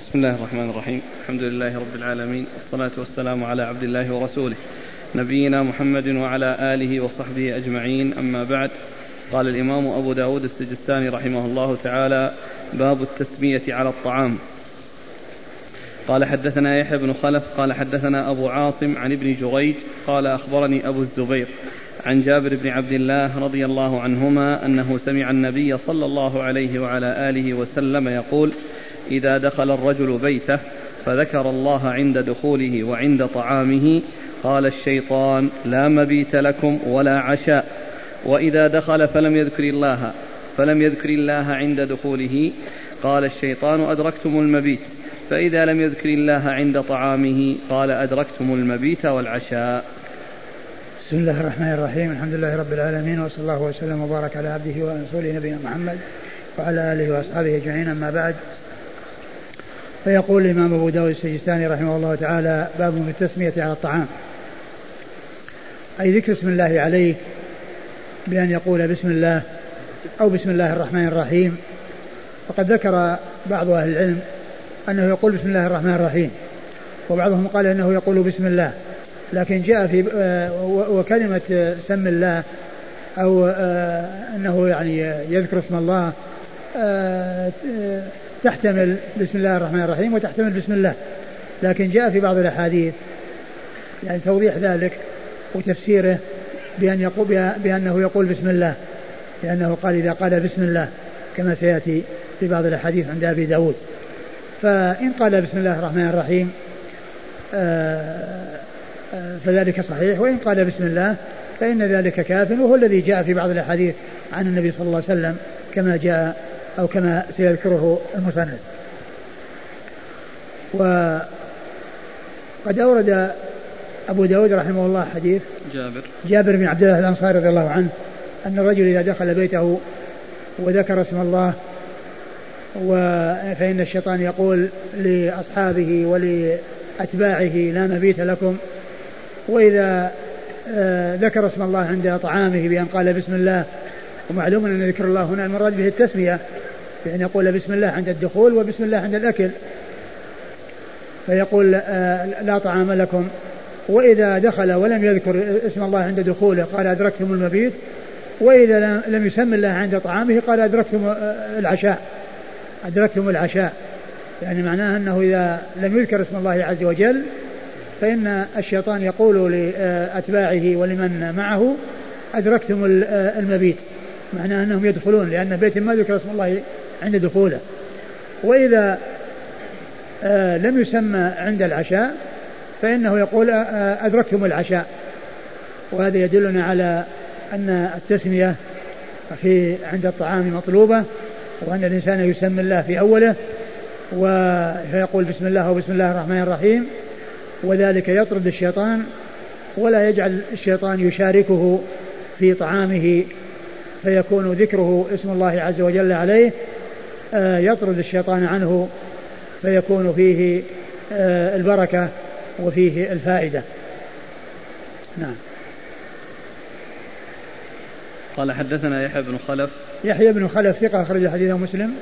بسم الله الرحمن الرحيم. الحمد لله رب العالمين. والصلاة والسلام على عبد الله ورسوله. نبينا محمد وعلى آله وصحبه أجمعين. أما بعد قال الإمام أبو داود السجستاني رحمه الله تعالى باب التسمية على الطعام. قال حدثنا يحيى بن خلف قال حدثنا أبو عاصم عن ابن جريج قال أخبرني أبو الزبير عن جابر بن عبد الله رضي الله عنهما أنه سمع النبي صلى الله عليه وعلى آله وسلم يقول إذا دخل الرجل بيته فذكر الله عند دخوله وعند طعامه قال الشيطان لا مبيت لكم ولا عشاء. وإذا دخل فلم يذكر الله فلم يذكر الله عند دخوله. قال الشيطان أدركتم المبيت. فإذا لم يذكر الله عند طعامه قال أدركتم المبيت والعشاء. بسم الله الرحمن الرحيم. الحمد لله رب العالمين وصلى الله وسلم وبارك على عبده ورسوله نبينا محمد وعلى آله وأصحابه أجمعين أما بعد. فيقول الإمام أبو داود السجستاني رحمه الله تعالى باب في التسمية على الطعام. أي ذكر اسم الله عليه بأن يقول بسم الله أو بسم الله الرحمن الرحيم. وقد ذكر بعض أهل العلم أنه يقول بسم الله الرحمن الرحيم. وبعضهم قال أنه يقول بسم الله. لكن جاء في آه، وكلمة سم الله أو آه، أنه يعني يذكر اسم الله آه، تحتمل بسم الله الرحمن الرحيم وتحتمل بسم الله. لكن جاء في بعض الأحاديث يعني توضيح ذلك وتفسيره بأن يقول بأنه يقول بسم الله. لأنه قال إذا قال بسم الله كما سيأتي في بعض الأحاديث عند أبي داود. فإن قال بسم الله الرحمن الرحيم آه، آه، فذلك صحيح. وإن قال بسم الله فإن ذلك كاف. وهو الذي جاء في بعض الأحاديث عن النبي صلى الله عليه وسلم كما جاء أو كما سيذكره المسند وقد أورد أبو داود رحمه الله حديث جابر. جابر بن عبد الله الأنصاري رضي الله عنه أن الرجل إذا دخل بيته وذكر اسم الله فإن الشيطان يقول لأصحابه ولأتباعه لا مبيت لكم. وإذا آه، ذكر اسم الله عند طعامه بأن قال بسم الله ومعلوم أن ذكر الله هنا المراد به التسمية بأن يقول بسم الله عند الدخول وبسم الله عند الأكل. فيقول آه، لا طعام لكم. وإذا دخل ولم يذكر اسم الله عند دخوله قال أدركتم المبيت. وإذا لم يسم الله عند طعامه قال أدركتم آه، العشاء. أدركتم العشاء. يعني معناه أنه إذا لم يذكر اسم الله عز وجل فإن الشيطان يقول لأتباعه ولمن معه أدركتم المبيت. معناه أنهم يدخلون لأن بيت ما ذكر اسم الله عند دخوله. وإذا آه، لم يسمى عند العشاء فإنه يقول آه، أدركتم العشاء. وهذا يدلنا على أن التسمية في عند الطعام مطلوبة وأن الإنسان يسمي الله في أوله ويقول بسم الله وبسم الله الرحمن الرحيم. وذلك يطرد الشيطان ولا يجعل الشيطان يشاركه في طعامه فيكون ذكره اسم الله عز وجل عليه آه، يطرد الشيطان عنه فيكون فيه آه، البركة وفيه الفائدة. نعم. قال حدثنا يحيى بن خلف. يحيى بن خلف ثقة أخرج حديثه مسلم.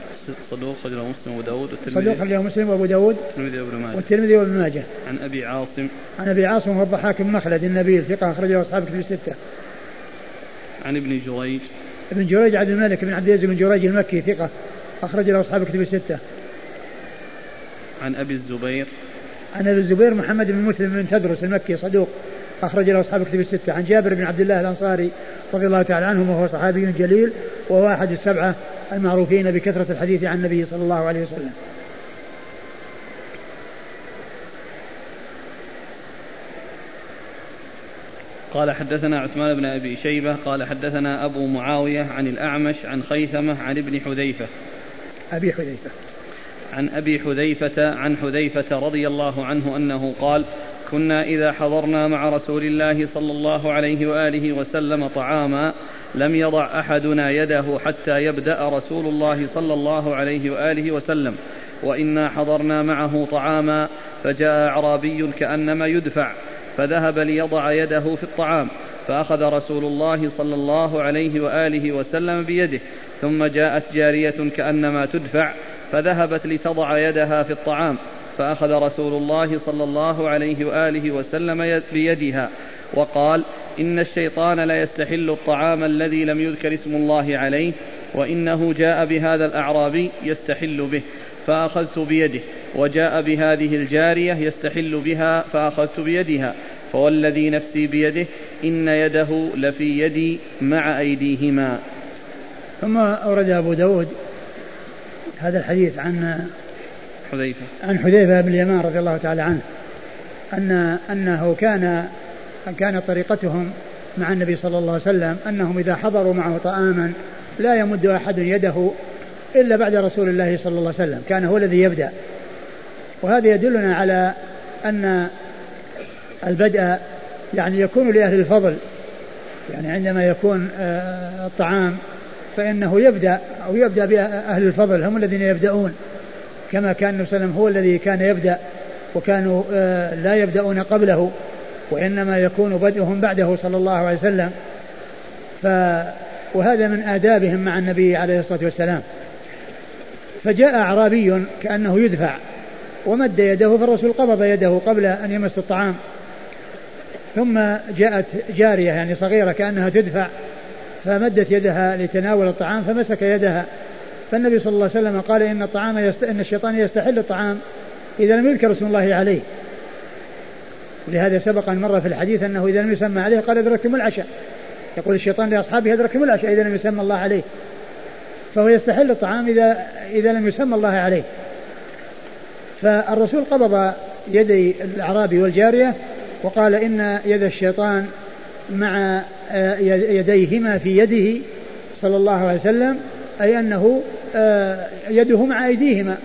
صدوق أخرجه مسلم وأبو داود والترمذي. صدوق أخرجه مسلم وأبو داود. والترمذي وابن ماجه. والترمذي وابن ماجه. عن أبي عاصم. عن أبي عاصم وهو الضحاك بن مخلد النبيل ثقة أخرجه أصحاب كتب الستة. عن ابن جريج. ابن جريج عبد الملك بن عبد العزيز بن جريج المكي ثقة أخرج له أصحاب كتب الستة. عن أبي الزبير. عن أبي الزبير محمد بن مسلم بن تدرس المكي صدوق أخرج له أصحاب كتب الستة. عن جابر بن عبد الله الأنصاري رضي الله تعالى عنه وهو صحابي جليل وهو أحد السبعة المعروفين بكثرة الحديث عن النبي صلى الله عليه وسلم. قال حدثنا عثمان بن أبي شيبة قال حدثنا أبو معاوية عن الأعمش عن خيثمة عن ابن حذيفة. أبي حذيفة. عن أبي حذيفة عن حذيفة رضي الله عنه أنه قال كنا إذا حضرنا مع رسول الله صلى الله عليه وآله وسلم طعاما لم يضع أحدنا يده حتى يبدأ رسول الله صلى الله عليه وآله وسلم وإنا حضرنا معه طعاما فجاء أعرابي كأنما يدفع فذهب ليضع يده في الطعام فأخذ رسول الله صلى الله عليه وآله وسلم بيده ثم جاءت جارية كأنما تدفع فذهبت لتضع يدها في الطعام فأخذ رسول الله صلى الله عليه وآله وسلم بيدها وقال إن الشيطان لا يستحل الطعام الذي لم يذكر اسم الله عليه وإنه جاء بهذا الأعرابي يستحل به. فأخذت بيده وجاء بهذه الجارية يستحل بها فأخذت بيدها فوالذي نفسي بيده إن يده لفي يدي مع أيديهما. ثم أورد أبو داود هذا الحديث عن حذيفة. عن حذيفة بن اليمان رضي الله تعالى عنه أن أنه كان كانت طريقتهم مع النبي صلى الله عليه وسلم أنهم إذا حضروا معه طعاما لا يمد أحد يده إلا بعد رسول الله صلى الله عليه وسلم. كان هو الذي يبدأ. وهذا يدلنا على أن البدء يعني يكون لأهل الفضل. يعني عندما يكون آه، الطعام فإنه يبدأ أو يبدأ بأهل الفضل. هم الذين يبدأون. كما كان النبي صلى الله عليه وسلم هو الذي كان يبدأ. وكانوا آه، لا يبدأون قبله. وإنما يكون بدءهم بعده صلى الله عليه وسلم. ف وهذا من آدابهم مع النبي عليه الصلاة والسلام. فجاء أعرابي كأنه يدفع ومد يده فالرسول قبض يده قبل أن يمس الطعام. ثم جاءت جارية يعني صغيرة كأنها تدفع فمدت يدها لتناول الطعام فمسك يدها. فالنبي صلى الله عليه وسلم قال إن الطعام يست... إن الشيطان يستحل الطعام إذا لم يذكر اسم الله عليه. ولهذا سبق أن مر في الحديث أنه إذا لم يسمى عليه قال أدركتم العشاء. يقول الشيطان لأصحابه أدركتم العشاء إذا لم يسمى الله عليه. فهو يستحل الطعام إذا إذا لم يسمى الله عليه. فالرسول قبض يدي الأعرابي والجارية وقال إن يد الشيطان مع آه، يديهما في يده صلى الله عليه وسلم أي أنه آه، يده مع أيديهما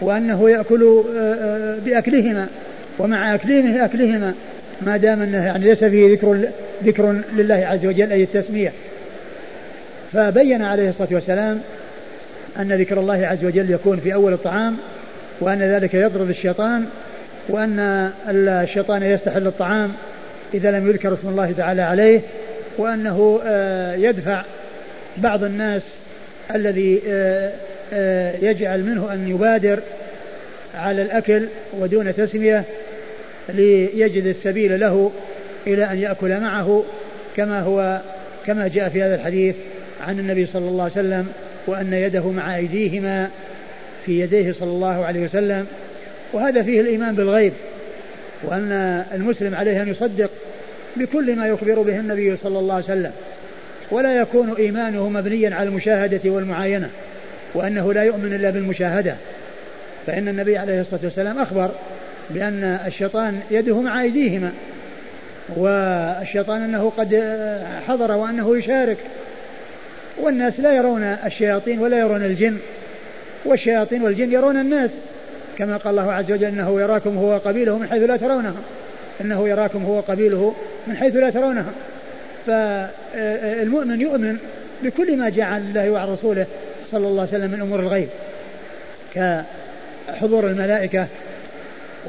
وأنه يأكل آه، بأكلهما ومع أكلهما أكلهما ما دام أنه يعني ليس فيه ذكر ذكر لله عز وجل أي التسمية. فبين عليه الصلاة والسلام أن ذكر الله عز وجل يكون في أول الطعام وأن ذلك يطرد الشيطان وأن الشيطان يستحل الطعام إذا لم يذكر اسم الله تعالى عليه وأنه آه، يدفع بعض الناس الذي آه، آه، يجعل منه أن يبادر على الأكل ودون تسمية ليجد السبيل له إلى أن يأكل معه كما هو كما جاء في هذا الحديث. عن النبي صلى الله عليه وسلم وأن يده مع أيديهما في يديه صلى الله عليه وسلم وهذا فيه الإيمان بالغيب وأن المسلم عليه أن يصدق بكل ما يخبر به النبي صلى الله عليه وسلم ولا يكون إيمانه مبنيا على المشاهدة والمعاينة وأنه لا يؤمن إلا بالمشاهدة فإن النبي عليه الصلاة والسلام أخبر بأن الشيطان يده مع أيديهما والشيطان أنه قد حضر وأنه يشارك والناس لا يرون الشياطين ولا يرون الجن والشياطين والجن يرون الناس. كما قال الله عز وجل إنه يراكم هو وقبيله من حيث لا ترونهم إنه يراكم هو وقبيله من حيث لا ترونهم فالمؤمن يؤمن بكل ما جاء عن الله وعن رسوله صلى الله عليه وسلم من أمور الغيب كحضور الملائكة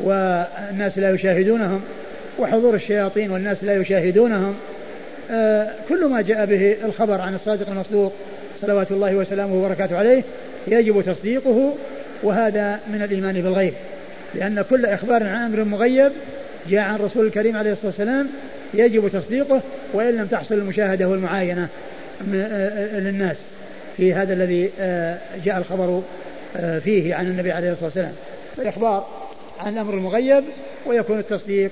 والناس لا يشاهدونهم وحضور الشياطين والناس لا يشاهدونهم. كل ما جاء به الخبر عن الصادق المصدوق صلوات الله وسلامه وبركاته عليه يجب تصديقه وهذا من الإيمان بالغيب. لأن كل إخبار عن أمر مغيب جاء عن الرسول الكريم عليه الصلاة والسلام يجب تصديقه وإن لم تحصل المشاهدة والمعاينة آه، آه، للناس. في هذا الذي جاء الخبر فيه عن النبي عليه الصلاة والسلام. الإخبار عن الأمر المغيب ويكون التصديق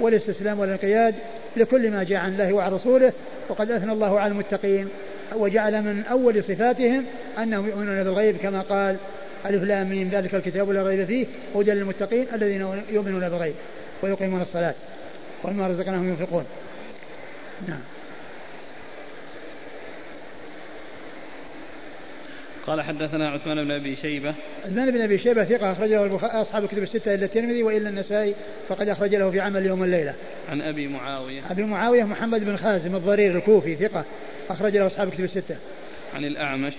والإستسلام والانقياد لكل ما جاء عن الله وعن رسوله وقد أثنى الله على المتقين وجعل من أول صفاتهم أنهم يؤمنون بالغيب كما قال ألف لام ميم ذلك الكتاب لا ريب فيه هدى للمتقين الذين يؤمنون بالغيب ويقيمون الصلاة ومما رزقناهم ينفقون. نعم. قال حدثنا عثمان بن أبي شيبة عثمان بن أبي شيبة ثقة أخرجه أصحاب الكتب الستة إلا الترمذي وإلا النسائي فقد اخرج له في عمل يوم الليلة. عن أبي معاوية أبي معاوية محمد بن خازم الضرير الكوفي ثقة اخرج له أصحاب الكتب الستة. عن الأعمش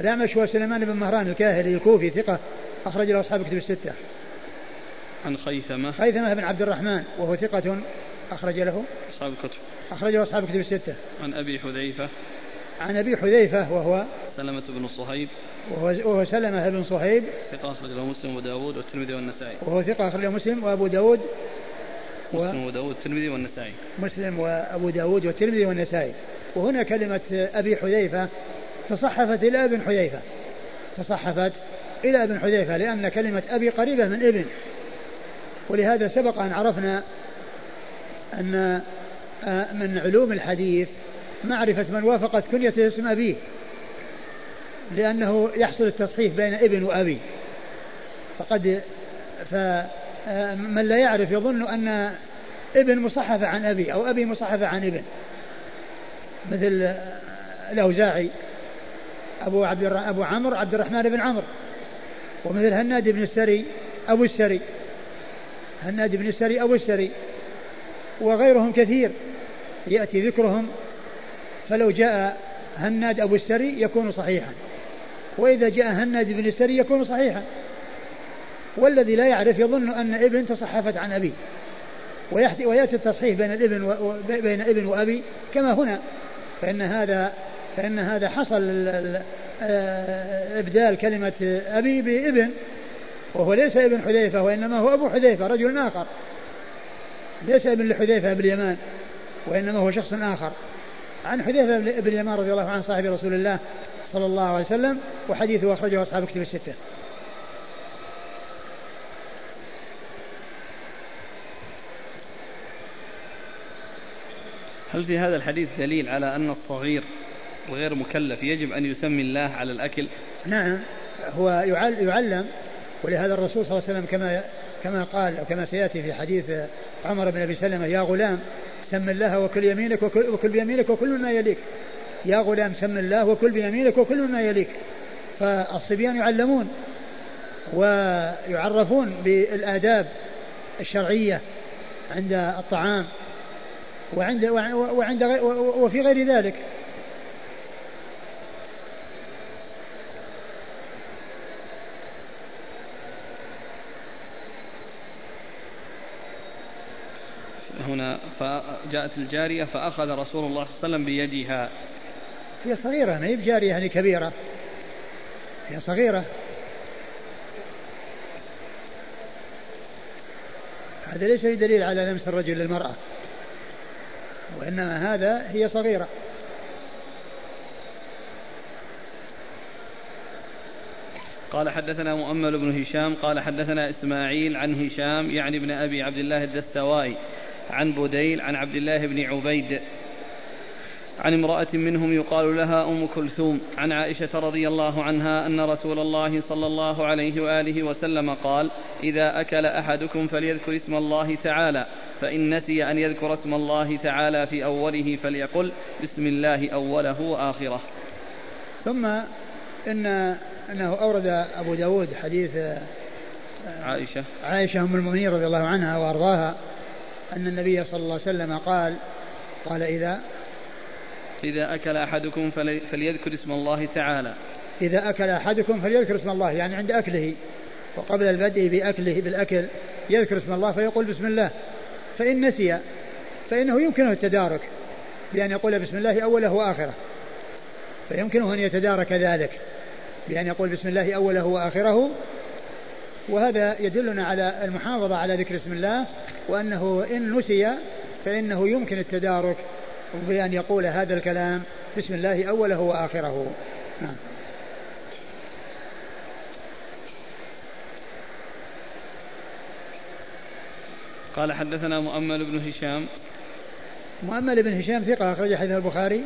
الأعمش هو سليمان بن مهران الكاهلي الكوفي ثقة اخرج له أصحاب الكتب الستة. عن خيثمة خيثمة بن عبد الرحمن وهو ثقة أخرج له أصحاب الكتب اخرج له أصحاب الكتب الستة. عن أبي حذيفة عن أبي حذيفة وهو سلمة بن صهيب. وهو, وهو سلمة بن صهيب. ثقة أخرج له مسلم وداود والترمذي والنسائي. وهو ثقة أخرج له مسلم وأبو داود. و... مسلم وداود والترمذي والنسائي. مسلم وأبو داود والترمذي والنسائي. وهنا كلمة أبي حذيفة تصحفت إلى ابن حذيفة. تصحفت إلى ابن حذيفة لأن كلمة أبي قريبة من ابن. ولهذا سبق أن عرفنا أن آه، من علوم الحديث معرفة من وافقت كنية اسم أبيه. لأنه يحصل التصحيف بين ابن وأبي. فقد فمن لا يعرف يظن أن ابن مصحف عن أبي أو أبي مصحف عن ابن. مثل الأوزاعي أبو عبد أبو عمرو عبد الرحمن بن عمرو. ومثل هناد بن السري أبو السري. هناد بن السري أبو السري. وغيرهم كثير يأتي ذكرهم. فلو جاء هناد أبو السري يكون صحيحا. وإذا جاء هناد بن السري يكون صحيحا. والذي لا يعرف يظن أن ابن تصحفت عن أبيه. ويأتي التصحيح بين الابن و... بين ابن وأبي كما هنا. فإن هذا فإن هذا حصل آه، إبدال كلمة أبي بابن. وهو ليس ابن حذيفة وإنما هو أبو حذيفة رجل آخر. ليس ابن لحذيفة بن اليمان وإنما هو شخص آخر. عن حذيفة بن اليمان رضي الله عنه صاحب رسول الله. صلى الله عليه وسلم وحديثه أخرجه أصحاب كتب الستة. هل في هذا الحديث دليل على أن الصغير الغير مكلف يجب أن يسمي الله على الأكل؟ نعم. هو يعلم ولهذا الرسول صلى الله عليه وسلم كما كما قال كما سيأتي في حديث عمر بن أبي سلمة يا غلام سم الله وكل يمينك وكل, وكل بيمينك وكل مما يليك. يا غلام سم الله وكل بيمينك وكل مما يليك. فالصبيان يعلمون ويعرفون بالآداب الشرعية عند الطعام وعند وعند وفي غير ذلك. هنا فجاءت الجارية فأخذ رسول الله صلى الله عليه وسلم بيدها. هي صغيرة ما هي بجارية يعني كبيرة. هي صغيرة. هذا ليس دليل على لمس الرجل للمرأة وإنما هذا هي صغيرة. قال حدثنا مؤمل بن هشام قال حدثنا إسماعيل عن هشام يعني ابن أبي عبد الله الدستوائي عن بديل عن عبد الله بن عبيد عن امرأة منهم يقال لها أم كلثوم عن عائشة رضي الله عنها أن رسول الله صلى الله عليه وآله وسلم قال إذا أكل أحدكم فليذكر اسم الله تعالى فإن نسي أن يذكر اسم الله تعالى في أوله فليقل بسم الله أوله وآخره. ثم إن أنه أورد أبو داود حديث عائشة. عائشة أم المؤمنين رضي الله عنها وأرضاها أن النبي صلى الله عليه وسلم قال قال إذا إذا أكل أحدكم فليذكر اسم الله تعالى. إذا أكل أحدكم فليذكر اسم الله يعني عند أكله. وقبل البدء بأكله بالأكل يذكر اسم الله فيقول بسم الله. فإن نسي فإنه يمكنه التدارك بأن يقول بسم الله أوله وآخره. فيمكنه أن يتدارك ذلك بأن يقول بسم الله أوله وآخره. وهذا يدلنا على المحافظة على ذكر اسم الله وأنه إن نسي فإنه يمكن التدارك بأن يقول هذا الكلام بسم الله أوله وآخره. نعم. قال حدثنا مؤمل بن هشام. مؤمل بن هشام ثقة أخرج حديث البخاري.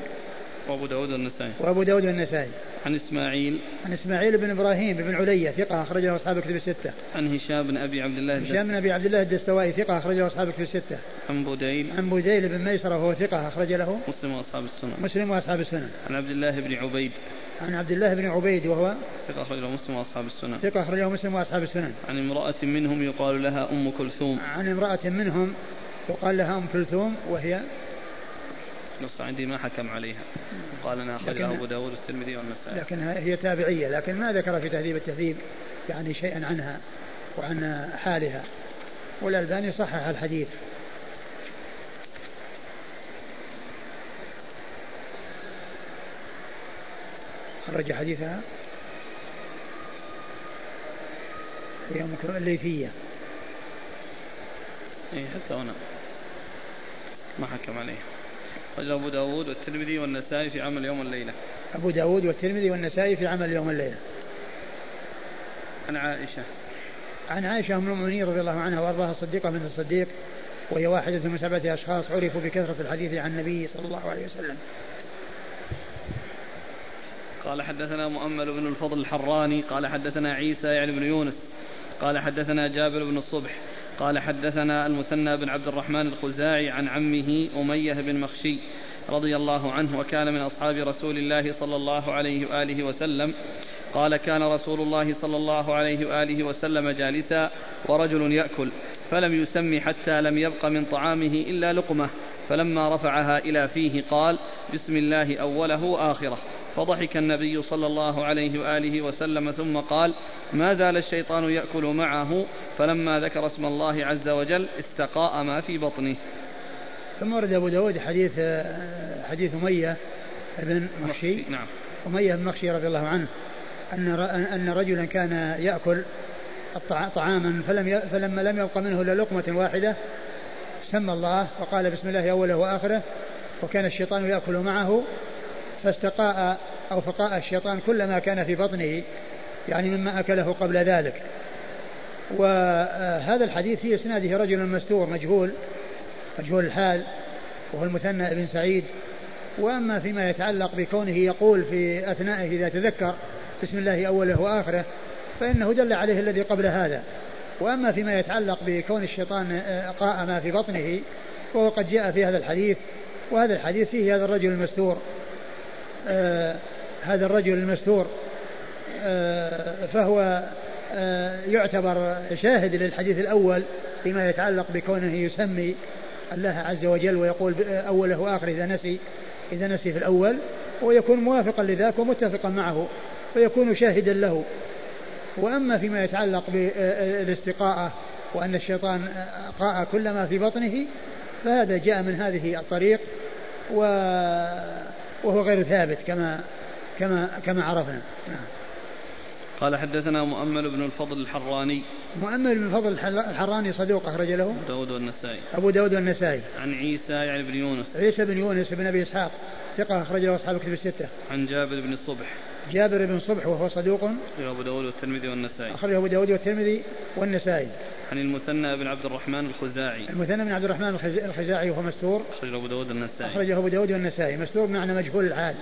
وأبو داود النسائي وأبو داود النسائي عن إسماعيل. عن إسماعيل بن إبراهيم بن علية ثقة أخرجه أصحاب كتب الستة. عن هشام بن أبي عبد الله هشام بن أبي عبد الله الدستوائي ثقة أخرجه أصحاب كتب الستة. عن بوديل. عن بوديل بن ميسرة وهو ثقة أخرج له. مسلم وأصحاب السنن. مسلم وأصحاب السنن. عن عبد الله بن عبيد. عن عبد الله بن عبيد وهو ثقة أخرجه مسلم وأصحاب السنن. ثقة أخرجه مسلم وأصحاب السنن. عن امرأة منهم يقال لها أم كلثوم. عن امرأة منهم يقال لها أم كلثوم وهي نص عندي ما حكم عليها. قال أنا أخرجه أبو داود والترمذي والنسائي. لكن هي تابعية لكن ما ذكر في تهذيب التهذيب يعني شيئا عنها وعن حالها. والألباني صحح الحديث. خرج حديثها هي الليثية. إيه حتى هنا. ما حكم عليه أخرجه أبو داود والترمذي والنسائي في عمل يوم الليلة. أبو داود والترمذي والنسائي في عمل يوم الليلة. عن عائشة. عن عائشة أم المؤمنين رضي الله عنها وأرضاها الصديقة بنت الصديق وهي واحدة من سبعة أشخاص عرفوا بكثرة الحديث عن النبي صلى الله عليه وسلم. قال حدثنا مؤمل بن الفضل الحراني قال حدثنا عيسى يعني بن يونس قال حدثنا جابر بن الصبح قال حدثنا المثنى بن عبد الرحمن الخزاعي عن عمه أمية بن مخشي رضي الله عنه وكان من أصحاب رسول الله صلى الله عليه وآله وسلم. قال كان رسول الله صلى الله عليه وآله وسلم جالسا ورجل يأكل فلم يسم حتى لم يبق من طعامه إلا لقمة فلما رفعها إلى فيه قال بسم الله أوله وآخره. فضحك النبي صلى الله عليه وآله وسلم ثم قال ما زال الشيطان يأكل معه فلما ذكر اسم الله عز وجل استقاء ما في بطنه. ثم ورد أبو داود حديث حديث أمية بن مخشي. نعم. أمية بن مخشي رضي الله عنه أن أن رجلا كان يأكل طعاما فلم فلما لم يبق منه إلا لقمة واحدة سمى الله وقال بسم الله أوله وآخره وكان الشيطان يأكل معه فاستقاء أو فقاء الشيطان كل ما كان في بطنه يعني مما أكله قبل ذلك. وهذا الحديث في إسناده رجل مستور مجهول مجهول الحال وهو المثنى بن سعيد. وأما فيما يتعلق بكونه يقول في أثنائه إذا تذكر بسم الله أوله وآخره فإنه دل عليه الذي قبل هذا. وأما فيما يتعلق بكون الشيطان قاء ما في بطنه فهو قد جاء في هذا الحديث وهذا الحديث فيه هذا الرجل المستور. آه هذا الرجل المستور آه فهو آه يعتبر شاهد للحديث الأول فيما يتعلق بكونه يسمي الله عز وجل ويقول أوله وآخره إذا نسي إذا نسي في الأول ويكون موافقا لذاك ومتفقا معه فيكون شاهدا له. وأما فيما يتعلق بالاستقاءة وأن الشيطان قاء كل ما في بطنه فهذا جاء من هذه الطريق و وهو غير ثابت كما كما كما عرفنا. نعم. قال حدثنا مؤمل بن الفضل الحراني. مؤمل بن الفضل الحراني صدوق أخرج له. أبو داود والنسائي. أبو داود والنسائي. عن عيسى يعني بن يونس. عيسى بن يونس بن أبي إسحاق. ثقة أخرج له أصحاب الكتب الستة. عن جابر بن الصبح جابر بن صبح وهو صدوق. أخرجه أبو داود والترمذي والنسائي. أخرجه أبو داود والترمذي والنسائي. عن المثنى بن عبد الرحمن الخزاعي. المثنى بن عبد الرحمن الخزاعي وهو مستور. أخرجه أبو داود والنسائي. أخرجه أبو داود والنسائي. مستور بمعنى مجهول الحال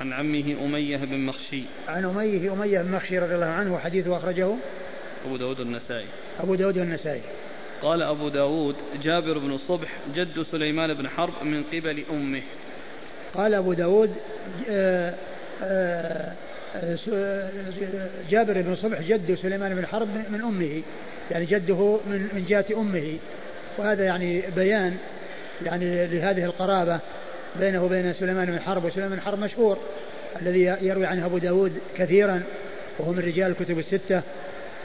عن عمه أمية بن مخشي. عن أميه أمية بن مخشي رضي الله عنه وحديثه أخرجه أبو داود والنسائي. أبو داود والنسائي. قال أبو داود جابر بن الصبح جد سليمان بن حرب من قبل أمه. قال أبو داود آه، آه، جابر بن صبح جد سليمان بن حرب من أمه. يعني جده من من جهة أمه. وهذا يعني بيان يعني لهذه القرابة بينه وبين سليمان بن حرب. وسليمان بن حرب مشهور الذي يروي عنه أبو داود كثيرا وهو من رجال الكتب الستة.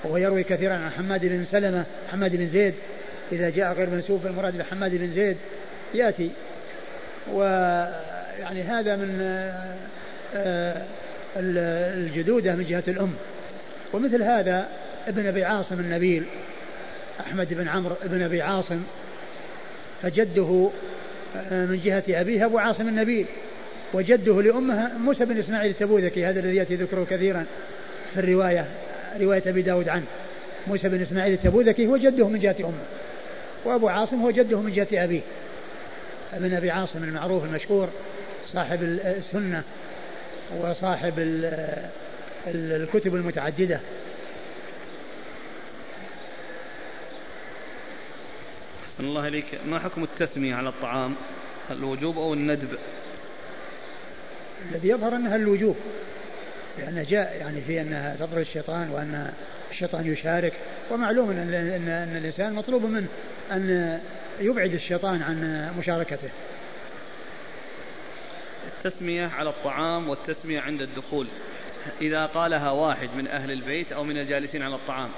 وهو يروي كثيرا عن حماد بن سلمة حماد بن زيد. إذا جاء غير منسوب المراد بحماد بن زيد يأتي. ويعني هذا من آه، الجدودة من جهة الأم. ومثل هذا ابن أبي عاصم النبيل أحمد بن عمرو بن أبي عاصم. فجده آه، من جهة أبيه أبو عاصم النبيل. وجده لأمه موسى بن إسماعيل التبوذكي هذا الذي يأتي ذكره كثيرا في الرواية. رواية أبي داود عنه. موسى بن إسماعيل التبوذكي هو جده من جهة أمه. وأبو عاصم هو جده من جهة أبيه. ابن أبي عاصم المعروف المشهور صاحب السنة وصاحب الكتب المتعددة. الله إليك. ما حكم التسمية على الطعام؟ الوجوب أو الندب؟ الذي يظهر أنها الوجوب. لأن جاء يعني في أنها تطرد الشيطان وأن الشيطان يشارك ومعلوم أن, أن, أن الإنسان مطلوب منه أن يبعد الشيطان عن مشاركته. التسمية على الطعام والتسمية عند الدخول. إذا قالها واحد من أهل البيت أو من الجالسين على الطعام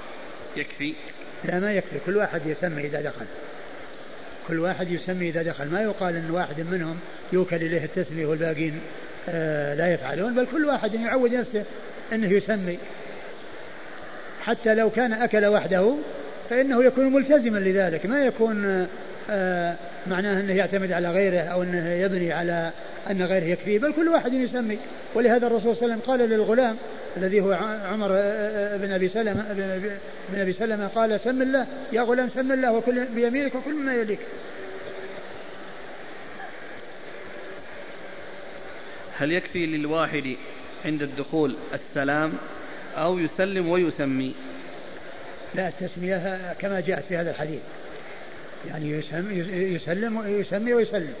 يكفي؟ لا ما يكفي. كل واحد يسمي إذا دخل. كل واحد يسمي إذا دخل. ما يقال أن واحد منهم يوكل إليه التسمية والباقين لا يفعلون بل كل واحد يعود نفسه أنه يسمي. حتى لو كان أكل وحده فإنه يكون ملتزما لذلك. ما يكون آه معناه أنه يعتمد على غيره أو أنه يبني على أن غيره يكفيه بل كل واحد يسمي. ولهذا الرسول صلى الله عليه وسلم قال للغلام الذي هو عمر آه، آه، بن أبي سلمة بن أبي سلمة قال سم الله يا غلام سم الله وكل بيمينك وكل ما يليك. هل يكفي للواحد عند الدخول السلام أو يسلم ويسمي؟ لا التسمية كما جاءت في هذا الحديث. يعني يسلم يسمي ويسلم.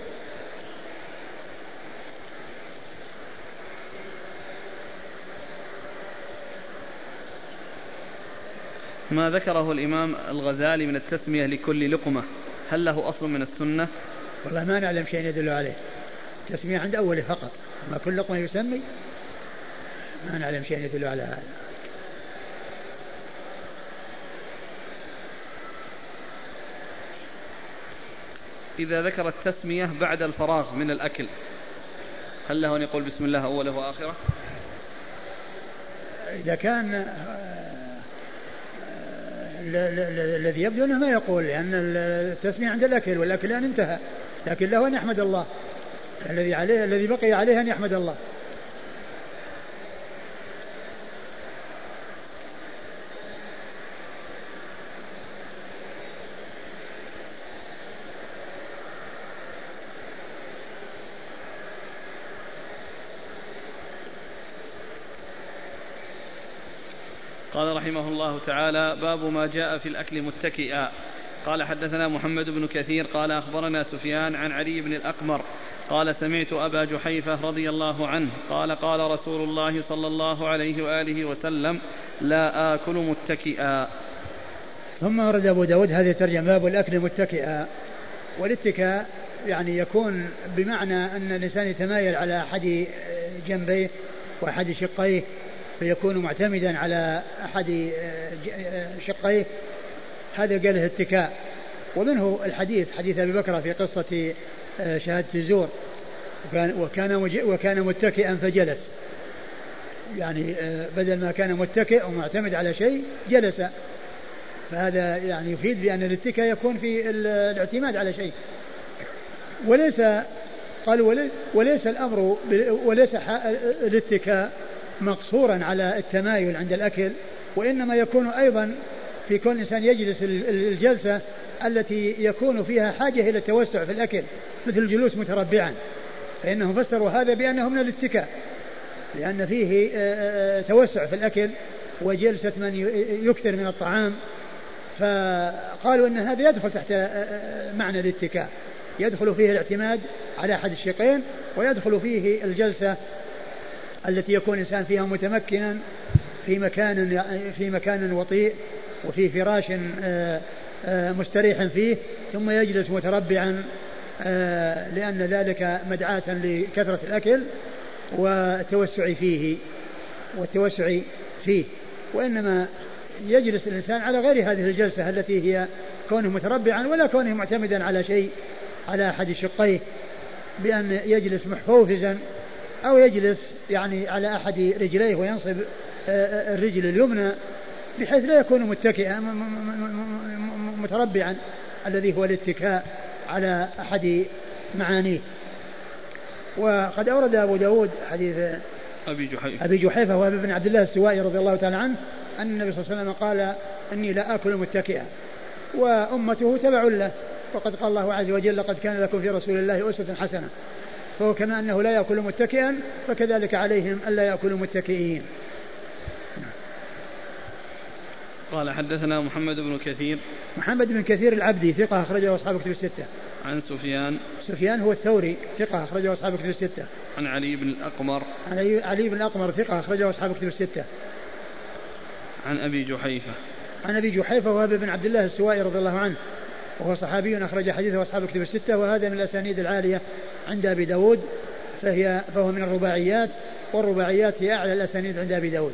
ما ذكره الإمام الغزالي من التسمية لكل لقمة هل له أصل من السنة؟ والله ما نعلم شيء يدل عليه. التسمية عند أوله فقط. ما كل لقمة يسمي ما نعلم شيء يدل على هذا. إذا ذكر التسمية بعد الفراغ من الأكل هل له أن يقول بسم الله أوله وآخره؟ إذا كان الذي يبدو أنه ما يقول لأن التسمية عند الأكل والاكل ان انتهى. لكن له أن يحمد الله. الذي عليه الذي بقي عليه أن يحمد الله. قال رحمه الله تعالى باب ما جاء في الأكل متكئا. قال حدثنا محمد بن كثير قال أخبرنا سفيان عن علي بن الأقمر قال سمعت أبا جحيفة رضي الله عنه قال قال رسول الله صلى الله عليه وآله وسلم لا آكل متكئا. ثم ورد أبو داود هذه الترجمة باب الأكل متكئا والاتكاء يعني يكون بمعنى أن الإنسان يتمايل على أحد جنبيه وأحد شقيه فيكون معتمدا على أحد شقيه هذا قاله اتكاء. ومنه الحديث حديث أبي بكر في قصة آه، شهادة الزور. وكان وكان وكان متكئا فجلس. يعني آه، بدل ما كان متكئ ومعتمد على شيء جلس. فهذا يعني يفيد بأن الاتكاء يكون في الاعتماد على شيء. وليس قال وليس الأمر وليس الاتكاء مقصورا على التمايل عند الأكل وإنما يكون أيضا في كون الإنسان يجلس الجلسة التي يكون فيها حاجة إلى التوسع في الأكل مثل الجلوس متربعا. فإنهم فسروا هذا بأنه من الاتكاء لأن فيه آه، آه، توسع في الأكل وجلسة من يكثر من الطعام. فقالوا أن هذا يدخل تحت آه، معنى الاتكاء. يدخل فيه الاعتماد على أحد الشقين ويدخل فيه الجلسة التي يكون الإنسان فيها متمكنا في مكان في مكان وطيء. وفي فراش مستريح فيه ثم يجلس متربعا لأن ذلك مدعاة لكثرة الأكل والتوسع فيه والتوسع فيه. وإنما يجلس الإنسان على غير هذه الجلسة التي هي كونه متربعا ولا كونه معتمدا على شيء على أحد شقيه بأن يجلس محفوفزا أو يجلس يعني على أحد رجليه وينصب آه، آه، الرجل اليمنى. بحيث لا يكون متكئا متربعا الذي هو الاتكاء على أحد معانيه. وقد أورد أبو داود حديث أبي جحيفة. أبي جحيفة وأبي بن عبد الله السوائي رضي الله تعالى عنه أن النبي صلى الله عليه وسلم قال إني لا آكل متكئا. وأمته تبع له وقد قال الله عز وجل لقد كان لكم في رسول الله أسوة حسنة. فهو كما أنه لا يأكل متكئا فكذلك عليهم ألا يأكلوا متكئين. قال حدثنا محمد بن كثير. محمد بن كثير العبدي ثقة أخرجه أصحاب كتب الستة. عن سفيان. سفيان هو الثوري ثقة أخرجه أصحاب كتب الستة. عن علي بن الأقمر. عن علي بن الأقمر ثقة أخرجه أصحاب كتب الستة. عن أبي جحيفة. عن أبي جحيفة وهب بن عبد الله السوائي رضي الله عنه وهو صحابي أخرج حديثه أصحاب كتب الستة وهذا من الأسانيد العالية عند أبي داود فهي فهو من الرباعيات والرباعيات هي أعلى الأسانيد عند أبي داود.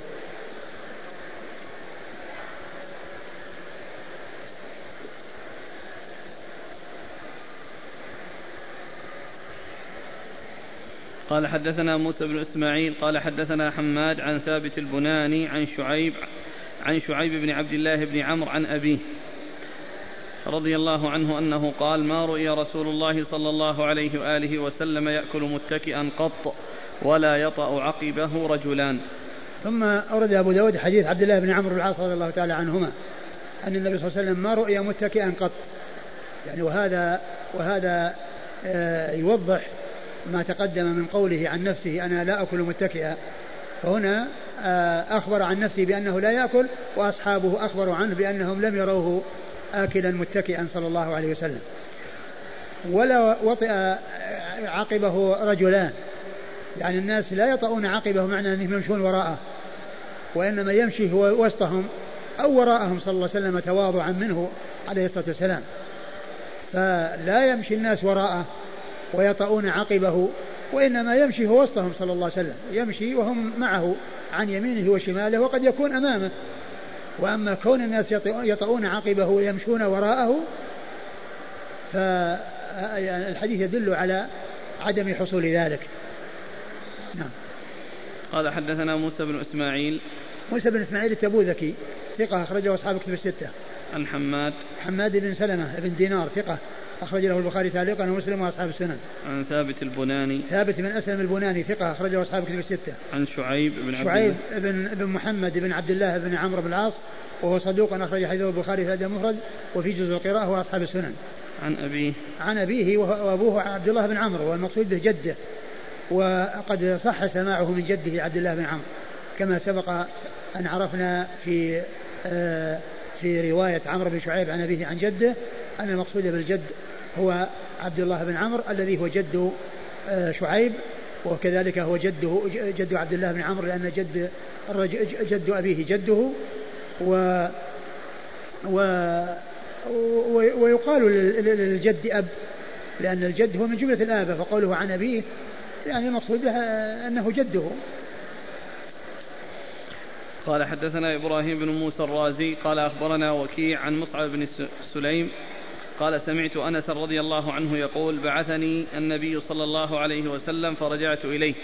قال حدثنا موسى بن إسماعيل قال حدثنا حماد عن ثابت البناني عن شعيب عن شعيب بن عبد الله بن عمرو عن أبيه رضي الله عنه أنه قال ما رؤي رسول الله صلى الله عليه وآله وسلم يأكل متكئا قط ولا يطأ عقبه رجلان. ثم أورد أبو داود حديث عبد الله بن عمرو العاص رضي الله تعالى عنهما أن النبي صلى الله عليه وسلم ما رؤي متكئا قط. يعني وهذا وهذا آه، يوضح ما تقدم من قوله عن نفسه أنا لا أكل متكئا. فهنا آه، أخبر عن نفسه بأنه لا يأكل وأصحابه أخبروا عنه بأنهم لم يروه آكلا متكئا صلى الله عليه وسلم. ولا وطئ عقبه رجلان. يعني الناس لا يطؤون عقبه معنى أنهم يمشون وراءه. وإنما يمشي هو وسطهم أو وراءهم صلى الله عليه وسلم تواضعا منه عليه الصلاة والسلام. فلا يمشي الناس وراءه. ويطؤون عقبه وإنما يمشي هو وسطهم صلى الله عليه وسلم. يمشي وهم معه عن يمينه وشماله وقد يكون أمامه. وأما كون الناس يطؤون عقبه ويمشون وراءه فالحديث يدل على عدم حصول ذلك. نعم. قال حدثنا موسى بن إسماعيل. موسى بن إسماعيل التبوذكي ثقة أخرجه أصحاب كتب الستة. عن حماد. حماد بن سلمة بن دينار ثقة. أخرج له البخاري تعليقا ومسلم وأصحاب السنن. عن ثابت البناني. ثابت بن أسلم البناني ثقة أخرجه أصحاب كتب الستة. عن شعيب بن عبد شعيب بن بن محمد بن عبد الله بن عمرو بن العاص وهو صدوق أخرج حديثه البخاري في المفرد وفي جزء القراءة وأصحاب السنن. عن أبيه. عن أبيه وأبوه عبد الله بن عمرو والمقصود به جده وقد صح سماعه من جده عبد الله بن عمرو كما سبق أن عرفنا في آه في رواية عمرو بن شعيب عن أبيه عن جده أن المقصود بالجد هو عبد الله بن عمرو الذي هو جد آه، شعيب وكذلك هو جده جد عبد الله بن عمرو لأن جد جد أبيه جده و و ويقال للجد أب لأن الجد هو من جملة الآبة فقوله عن أبيه يعني المقصود به أنه جده. قال حدثنا إبراهيم بن موسى الرازي قال أخبرنا وكيع عن مصعب بن سليم قال سمعت أنس رضي الله عنه يقول بعثني النبي صلى الله عليه وسلم فرجعت إليه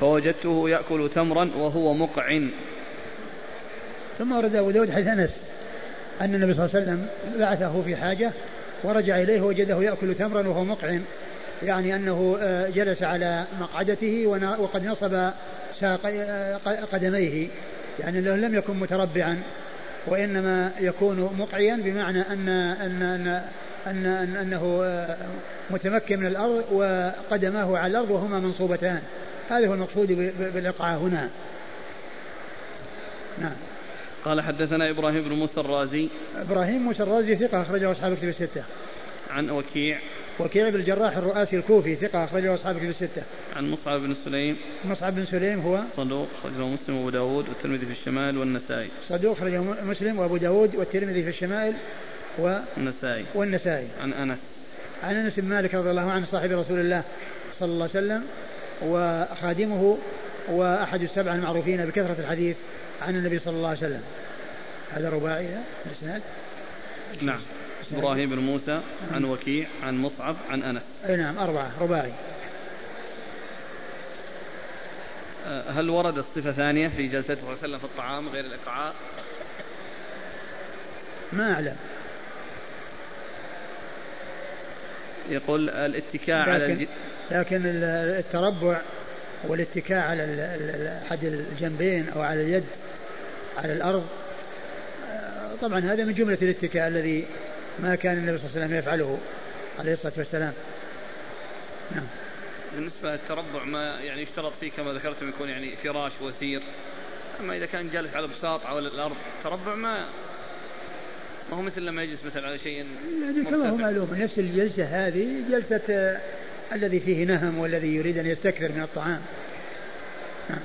فوجدته يأكل تمرا وهو مقعن. ثم ورد أبو داود حديث أنس أن النبي صلى الله عليه وسلم بعثه في حاجة ورجع إليه وجده يأكل تمرا وهو مقعن يعني أنه آه، جلس على مقعدته وقد نصب ساق آه، قدميه يعني لم يكن متربعا وإنما يكون مقعيا بمعنى ان ان أن, أن, أن أنه آه، متمكن من الأرض وقدماه على الأرض وهما منصوبتان. هذا هو المقصود بالاقعاء هنا. نعم. قال حدثنا إبراهيم بن موسى الرازي. إبراهيم موسى الرازي ثقة أخرجه أصحاب الكتب الستة. عن وكيع. وكيع بن الجراح الرؤاسي الكوفي ثقة أخرجه أصحاب الكتب الستة. عن مصعب بن سليم. مصعب بن سليم هو؟ صدوق أخرجه مسلم وأبو داود والترمذي في الشمال والنسائي. صدوق أخرجه مسلم وأبو داود والترمذي في الشمائل و النسائي. والنسائي. عن أنس. عن أنس بن مالك رضي الله عنه صاحب رسول الله صلى الله عليه وسلم وخادمه وأحد السبعة المعروفين بكثرة الحديث عن النبي صلى الله عليه وسلم. هذا رباعي الإسناد. نعم. إبراهيم بن موسى عن وكيع عن مصعب عن أنس أي نعم أربعة رباعي أه، هل وردت صفة ثانية في جلسته صلى الله عليه وسلم في الطعام غير الإقعاء؟ ما أعلم يقول الاتكاء على الج... لكن التربع والاتكاء على أحد الجنبين أو على اليد على الأرض أه، طبعا هذا من جملة الاتكاء الذي ما كان النبي صلى الله عليه وسلم يفعله عليه الصلاة والسلام. نعم. بالنسبة للتربع ما يعني يشترط فيه كما ذكرتم يكون يعني فراش وسير أما إذا كان جالس على بساط أو الأرض تربع ما ما هو مثل لما يجلس مثلا على شيء يعني كما هو معلوم نفس الجلسة هذه جلسة آه، الذي فيه نهم والذي يريد أن يستكثر من الطعام. نعم.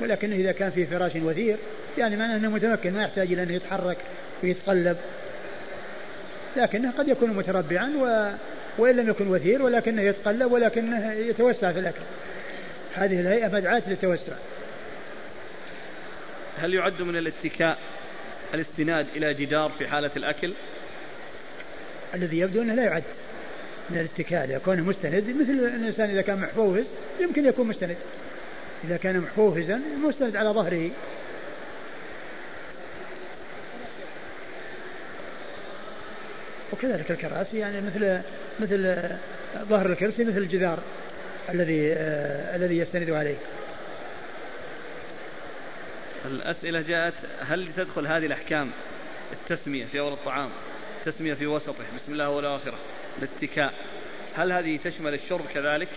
ولكنه إذا كان فيه فراش وثير يعني معناه أنه متمكن ما يحتاج إلى أن يتحرك ويتقلب. لكنه قد يكون متربعا و... وإن لم يكن وثير ولكنه يتقلب ولكنه يتوسع في الأكل. هذه الهيئة مدعاة للتوسع. هل يعد من الاتكاء؟ الاستناد إلى جدار في حالة الأكل؟ الذي يبدو أنه لا يعد من الاتكاء ليكون مستند مثل الإنسان إذا كان محفوظ يمكن يكون مستند. إذا كان محفوفزا مستند على ظهره. وكذلك الكراسي يعني مثل مثل ظهر الكرسي مثل الجدار الذي آه الذي يستند عليه. الأسئلة جاءت هل تدخل هذه الأحكام؟ التسمية في أول الطعام التسمية في وسطه بسم الله والآخرة الاتكاء. هل هذه تشمل الشرب كذلك؟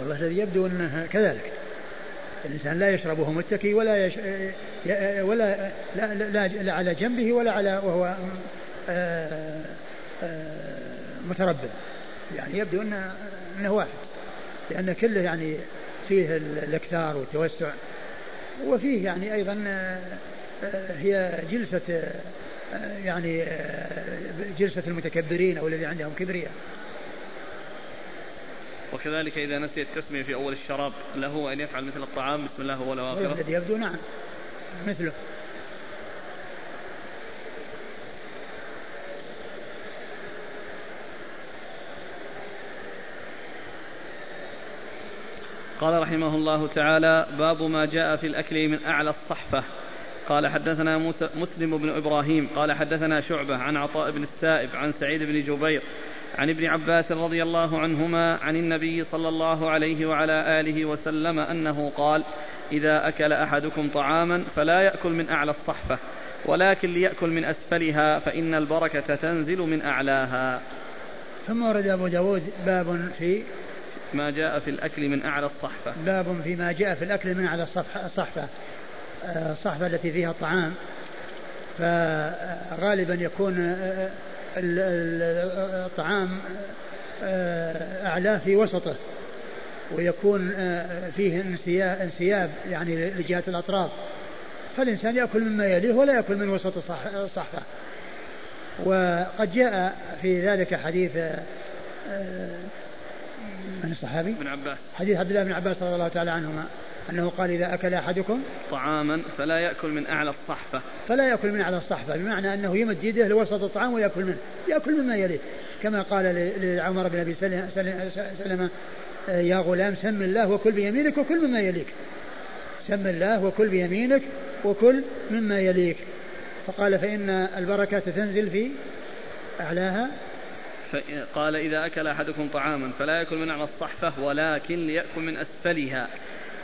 والله الذي يبدو أنه كذلك. الإنسان لا يشرب وهو متكي ولا يش... ولا لا, لا, لا على جنبه ولا على وهو آه، آه، متربع. يعني يبدو أنه, أنه واحد. لأن كله يعني فيه الإكثار والتوسع. وفيه يعني أيضا آه، هي جلسة يعني جلسة المتكبرين أو الذي عندهم كبرياء. وكذلك إذا نسي التسمية في أول الشراب له أن يفعل مثل الطعام. بسم الله هو وآخره الذي يبدو نعم مثله. قال رحمه الله تعالى باب ما جاء في الأكل من أعلى الصحفة. قال حدثنا موسى مسلم بن إبراهيم قال حدثنا شعبة عن عطاء بن السائب عن سعيد بن جبير عن ابن عباس رضي الله عنهما عن النبي صلى الله عليه وعلى آله وسلم أنه قال إذا أكل أحدكم طعاما فلا يأكل من أعلى الصحفة ولكن ليأكل من أسفلها فإن البركة تنزل من أعلاها. ثم ورد أبو داود باب في ما جاء في الأكل من أعلى الصحفة. باب في ما جاء في الأكل من أعلى الصحفة. الصحفة التي فيها الطعام. فغالبا يكون الطعام آه، أعلاه في وسطه. ويكون آه، فيه انسياب يعني لجهة الأطراف. فالإنسان يأكل مما يليه ولا يأكل من وسط الصحفة. وقد جاء في ذلك حديث آه، من الصحابي؟ ابن عباس. حديث عبد الله بن عباس رضي الله تعالى عنهما أنه قال إذا أكل أحدكم طعاما فلا يأكل من أعلى الصحفة. فلا يأكل من أعلى الصحفة بمعنى أنه يمد يده لوسط الطعام ويأكل منه يأكل مما يليه كما قال لعمر بن أبي سلمة يا غلام سم الله وكل بيمينك وكل مما يليك. سم الله وكل بيمينك وكل مما يليك. فقال فإن البركة تنزل في أعلاها قال إذا أكل أحدكم طعاما فلا يأكل من أعلى الصحفة ولكن ليأكل من أسفلها.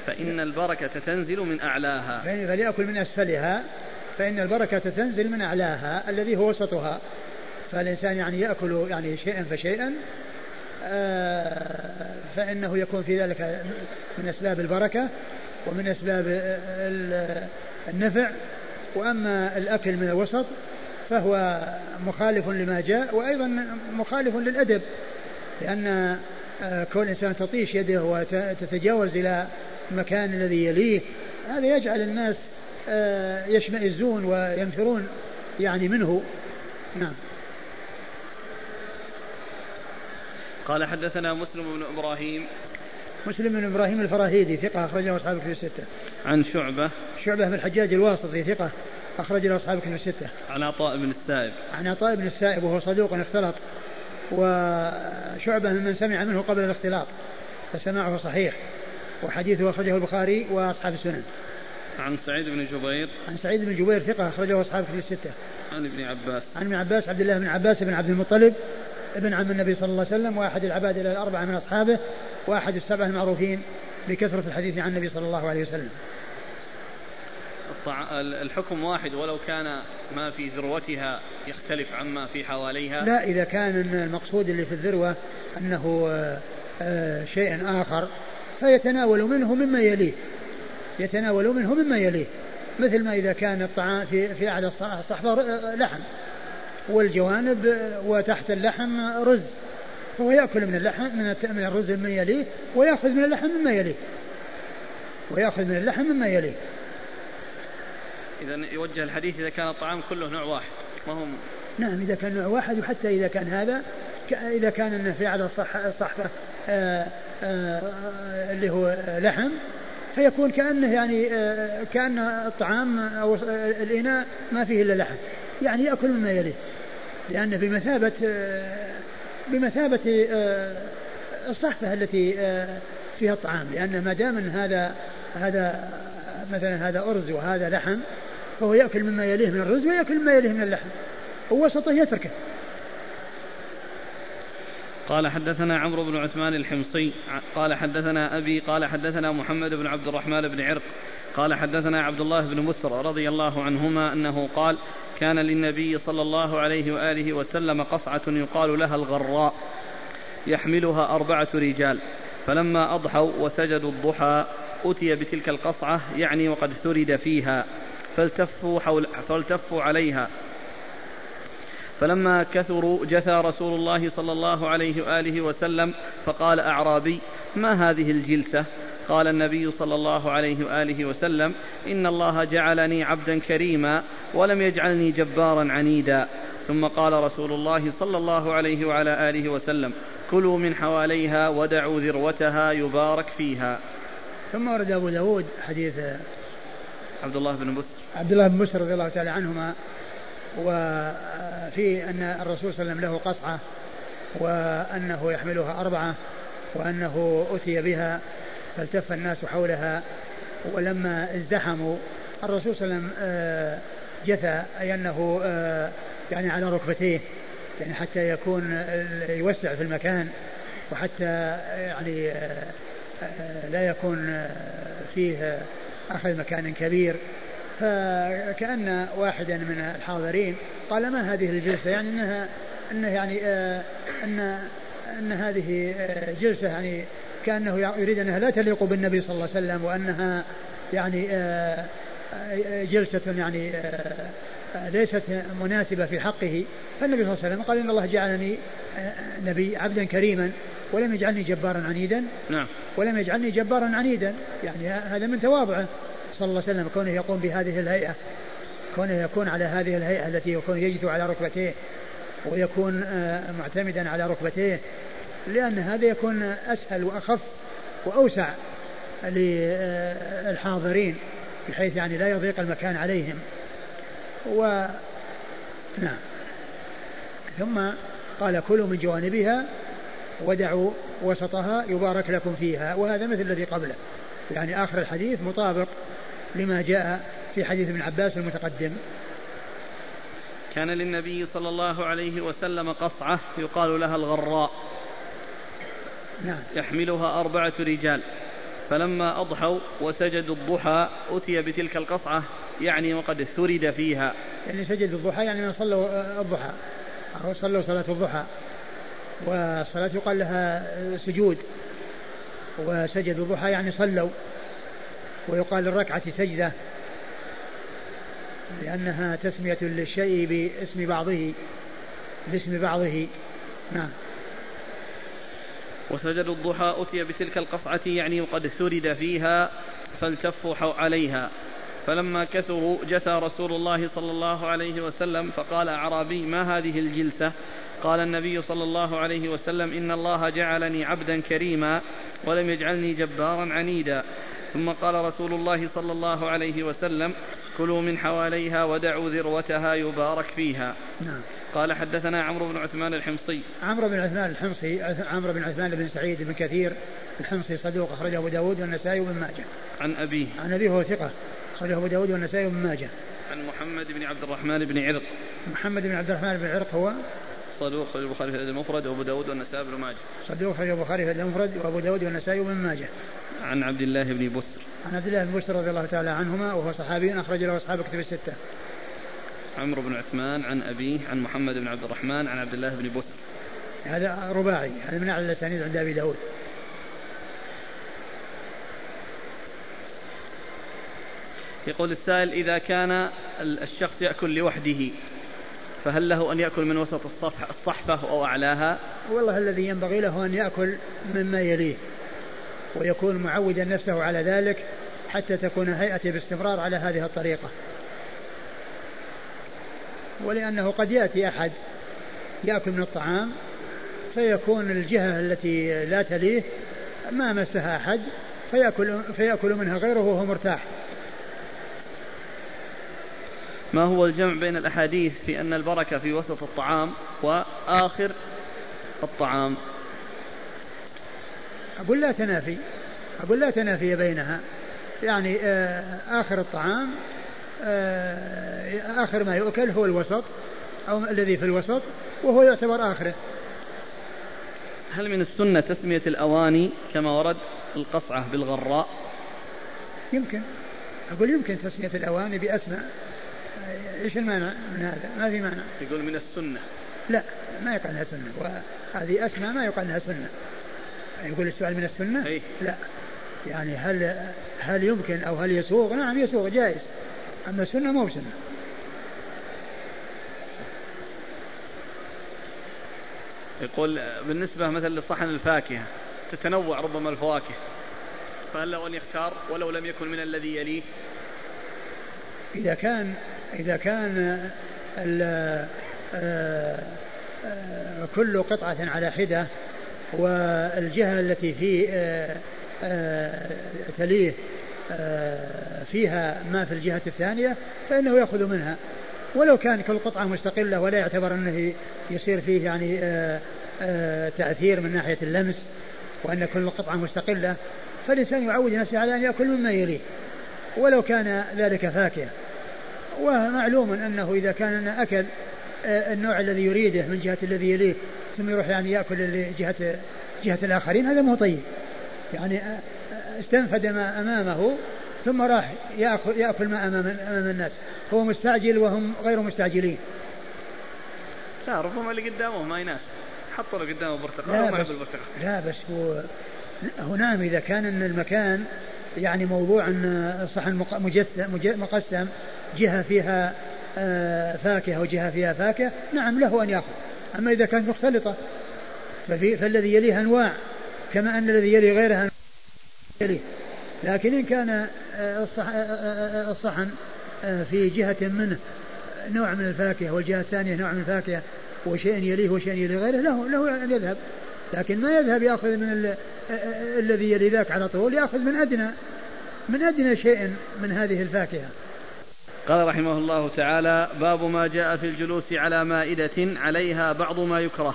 فإن البركة تنزل من أعلاها. فليأكل من أسفلها. فإن البركة تنزل من أعلاها الذي هو وسطها. فالإنسان يعني يأكل يعني شيئا فشيئا آه، فإنه يكون في ذلك من أسباب البركة ومن أسباب النفع. وأما الأكل من الوسط فهو مخالف لما جاء وأيضا مخالف للأدب لأن آه، كون الإنسان تطيش يده وتتجاوز إلى المكان الذي يليه هذا يجعل الناس آه، يشمئزون وينفرون يعني منه. نعم. قال حدثنا مسلم بن إبراهيم. مسلم بن إبراهيم الفراهيدي ثقة أخرجه أصحاب الكتب الستة. عن شعبة. شعبة بن الحجاج الواسطي ثقة. أخرج له أصحاب الكتب الستة. عن عطاء بن السائب. عن عطاء بن السائب وهو صدوق اختلط وشعبة ممن سمع منه قبل الاختلاط فسماعه صحيح وحديثه أخرجه البخاري وأصحاب السنن. عن سعيد بن جبير. عن سعيد بن جبير ثقة أخرجه أصحاب الكتب الستة. عن ابن عباس. عن ابن عباس عبد الله بن عباس بن عبد المطلب ابن عم النبي صلى الله عليه وسلم وأحد العباد الأربعة من أصحابه وأحد السبعة المعروفين بكثرة الحديث عن النبي صلى الله عليه وسلم الحكم واحد ولو كان ما في ذروتها يختلف عما في حواليها. لا إذا كان المقصود اللي في الذروة أنه آه، شيء آخر فيتناول منه مما يليه. يتناول منه مما يليه. مثل ما إذا كان الطعام في في أعلى الصحفة لحم والجوانب وتحت اللحم رز. فهو يأكل من اللحم من من الرز مما يليه ويأخذ من اللحم مما يليه. ويأخذ من اللحم مما يليه. إذا يوجه الحديث إذا كان الطعام كله نوع واحد ما هم نعم إذا كان نوع واحد وحتى إذا كان هذا إذا كان في الصح الصحفة آه، آه، اللي هو لحم فيكون كأنه يعني آه، كأن الطعام أو الإناء ما فيه إلا لحم. يعني يأكل مما يليه لأن بمثابة بمثابة الصحفة التي فيها الطعام لأن ما دام هذا هذا مثلا هذا أرز وهذا لحم فهو يأكل مما يليه من الرز ويأكل مما يليه من اللحم. ووسطه يتركه. قال حدثنا عمرو بن عثمان الحمصي قال حدثنا أبي قال حدثنا محمد بن عبد الرحمن بن عرق قال حدثنا عبد الله بن مسر رضي الله عنهما أنه قال كان للنبي صلى الله عليه وآله وسلم قصعة يقال لها الغراء يحملها أربعة رجال فلما أضحوا وسجدوا الضحى أتي بتلك القصعة يعني وقد ثرد فيها فالتفوا, حول فالتفوا عليها. فلما كثروا جثى رسول الله صلى الله عليه وآله وسلم فقال أعرابي ما هذه الجلسة؟ قال النبي صلى الله عليه وآله وسلم إن الله جعلني عبدا كريما ولم يجعلني جبارا عنيدا. ثم قال رسول الله صلى الله عليه وعلى آله وسلم كلوا من حواليها ودعوا ذروتها يبارك فيها. ثم ورد أبو داود حديث عبد الله بن بسر. عبد الله بن بسر رضي الله تعالى عنهما وفي أن الرسول صلى الله عليه وسلم له قصعة وأنه يحملها أربعة وأنه أتي بها فالتف الناس حولها ولما ازدحموا الرسول صلى الله عليه وسلم آه، جثى أي أنه آه، يعني على ركبتيه يعني حتى يكون يوسع في المكان وحتى يعني آه، لا يكون فيه أخذ مكان كبير فكأن واحدا من الحاضرين قال ما هذه الجلسة؟ يعني أنها أنه يعني أن أن هذه جلسة يعني كأنه يريد أنها لا تليق بالنبي صلى الله عليه وسلم وأنها يعني آه، آه، جلسة يعني آه، ليست مناسبة في حقه. فالنبي صلى الله عليه وسلم قال إن الله جعلني نبي عبدا كريما ولم يجعلني جبارا عنيدا. نعم. ولم يجعلني جبارا عنيدا. يعني هذا من تواضعه. صلى الله عليه وسلم كونه يقوم بهذه الهيئة كونه يكون على هذه الهيئة التي يكون يجثو على ركبتيه ويكون معتمدا على ركبتيه. لأن هذا يكون أسهل وأخف وأوسع للحاضرين بحيث يعني لا يضيق المكان عليهم. و نعم. ثم قال كلوا من جوانبها ودعوا وسطها يبارك لكم فيها. وهذا مثل الذي قبله. يعني آخر الحديث مطابق لما جاء في حديث ابن عباس المتقدم. كان للنبي صلى الله عليه وسلم قصعة يقال لها الغراء. نعم. يحملها أربعة رجال. فلما أضحوا وسجدوا الضحى أتي بتلك القصعة يعني وقد ثرد فيها. يعني سجدوا الضحى يعني صلوا الضحى. أو صلوا صلاة الضحى. والصلاة يقال لها سجود. وسجدوا الضحى يعني صلوا. ويقال للركعة سجدة. لأنها تسمية للشيء باسم بعضه. باسم بعضه. نعم. وسجد الضحى أتي بتلك القصعة يعني وقد ثرد فيها فالتفوا عليها. فلما كثروا جثى رسول الله صلى الله عليه وسلم فقال أعرابي ما هذه الجلسة؟ قال النبي صلى الله عليه وسلم إن الله جعلني عبدا كريما ولم يجعلني جبارا عنيدا. ثم قال رسول الله صلى الله عليه وسلم كلوا من حواليها ودعوا ذروتها يبارك فيها. نعم. قال حدثنا عمرو بن عثمان الحمصي. عمرو بن عثمان الحمصي عمرو بن عثمان بن سعيد بن كثير الحمصي صدوق أخرجه أبو داود والنسائي وابن ماجه. عن أبيه. عن أبيه هو ثقة أخرجه أبو داود والنسائي وابن ماجه. عن محمد بن عبد الرحمن بن عرق. محمد بن عبد الرحمن بن عرق هو؟ صدوق في البخاري في المفرد وأبو داود والنسائي بن ماجه. صدوق في البخاري في المفرد وأبو داود والنسائي بن ماجه. عن عبد الله بن بسر. عن عبد الله بن بسر رضي الله تعالى عنهما وهو صحابي أخرج له أصحاب كتب الستة. عمرو بن عثمان عن أبيه عن محمد بن عبد الرحمن عن عبد الله بن بسر هذا رباعي هذا من أعلى الأسانيد عند أبي داود. يقول السائل إذا كان الشخص يأكل لوحده فهل له أن يأكل من وسط الصحفة أو أعلاها؟ والله الذي ينبغي له أن يأكل مما يليه ويكون معودا نفسه على ذلك حتى تكون هيئته باستمرار على هذه الطريقة. ولأنه قد يأتي أحد يأكل من الطعام فيكون الجهة التي لا تليه ما مسها أحد فيأكل, فيأكل منها غيره وهو مرتاح. ما هو الجمع بين الأحاديث في أن البركة في وسط الطعام وآخر الطعام؟ أقول لا تنافي أقول لا تنافي بينها. يعني آه، آخر الطعام آخر ما يؤكل هو الوسط أو الذي في الوسط وهو يعتبر آخره هل من السنة تسمية الأواني كما ورد القصعة بالغراء يمكن أقول يمكن تسمية الأواني بأسماء إيش المانع من هذا؟ ما في مانع. يقول من السنة. لا ما يقال إنها سنة وهذه أسماء ما يقال إنها سنة. يقول السؤال من السنة؟ أي. لا. يعني هل هل يمكن أو هل يسوغ؟ نعم يسوغ جائز. أما السنة مو بسنة. يقول بالنسبة مثلا لصحن الفاكهة تتنوع ربما الفواكه فهل له أن يختار ولو لم يكن من الذي يليه إذا كان إذا كان آه، آه، كل قطعة على حدة والجهة التي في آه، تليه فيها ما في الجهة الثانية فإنه يأخذ منها. ولو كان كل قطعة مستقلة ولا يعتبر أنه يصير فيه يعني تأثير من ناحية اللمس وأن كل قطعة مستقلة فالإنسان يعود نفسه على أن يأكل مما يليه ولو كان ذلك فاكهة. ومعلوم أنه إذا كان أكل آه، النوع الذي يريده من جهة الذي يليه ثم يروح يعني يأكل جهة جهة الآخرين هذا مو طيب. يعني آه، آه، استنفد ما أمامه ثم راح يأكل, يأكل ما أمام, أمام الناس. هو مستعجل وهم غير مستعجلين. لا ربما اللي قدامه ما يناسب حط له قدامه برتقال وما يحب البرتقال. لا بس هو نعم إذا كان أن المكان يعني موضوع أن صحن مقسم جهة فيها آه، فاكهة وجهة فيها فاكهة نعم له أن يأخذ أما إذا كانت مختلطة ففي فالذي يليه أنواع كما أن الذي يلي غيرها يليه لكن إن كان آه، آه، الصحن في جهة منه نوع من الفاكهة والجهة الثانية نوع من الفاكهة وشيء يليه وشيء يلي غيره له له أن يذهب. لكن ما يذهب يأخذ من الذي يلي ذاك على طول يأخذ من أدنى من أدنى شيء من هذه الفاكهة. قال رحمه الله تعالى باب ما جاء في الجلوس على مائدة عليها بعض ما يكره.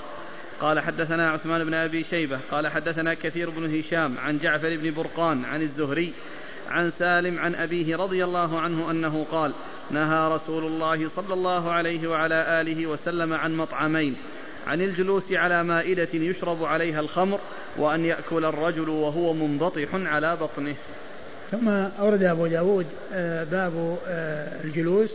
قال حدثنا عثمان بن أبي شيبة قال حدثنا كثير بن هشام عن جعفر بن برقان عن الزهري عن سالم عن أبيه رضي الله عنه أنه قال نهى رسول الله صلى الله عليه وعلى آله وسلم عن مطعمين عن الجلوس على مائدة يشرب عليها الخمر وأن يأكل الرجل وهو منبطح على بطنه. ثم أورد أبو داود آه، باب آه، الجلوس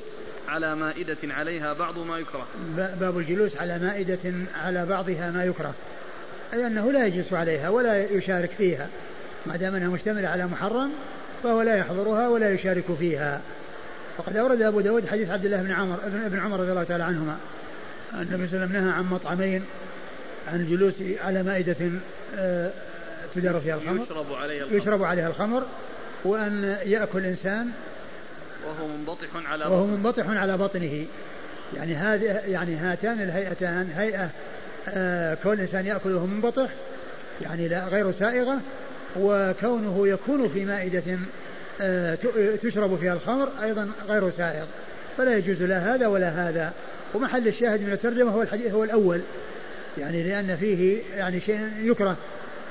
على مائدة عليها بعض ما يكره. باب الجلوس على مائدة على بعضها ما يكره. أي أنه لا يجلس عليها ولا يشارك فيها. ما دام أنها مشتملة على محرم فهو لا يحضرها ولا يشارك فيها. وقد أورد أبو داود حديث عبد الله بن عمر ابن عمر رضي الله تعالى عنهما. النبي صلى الله عليه وسلم نهى عن مطعمين عن الجلوس على مائدة آه، تدار فيها الخمر. يشرب عليها الخمر. يشرب عليها الخمر. وأن يأكل إنسان وهو منبطح على وهو بطنه. منبطح على بطنه. يعني هذه يعني هاتان الهيئتان هيئة آه كون الإنسان يأكل وهو منبطح يعني لا غير سائغة وكونه يكون في مائدة آه تشرب فيها الخمر أيضا غير سائغ. فلا يجوز لا هذا ولا هذا. ومحل الشاهد من الترجمة هو الحديث هو الأول. يعني لأن فيه يعني شيء يكره.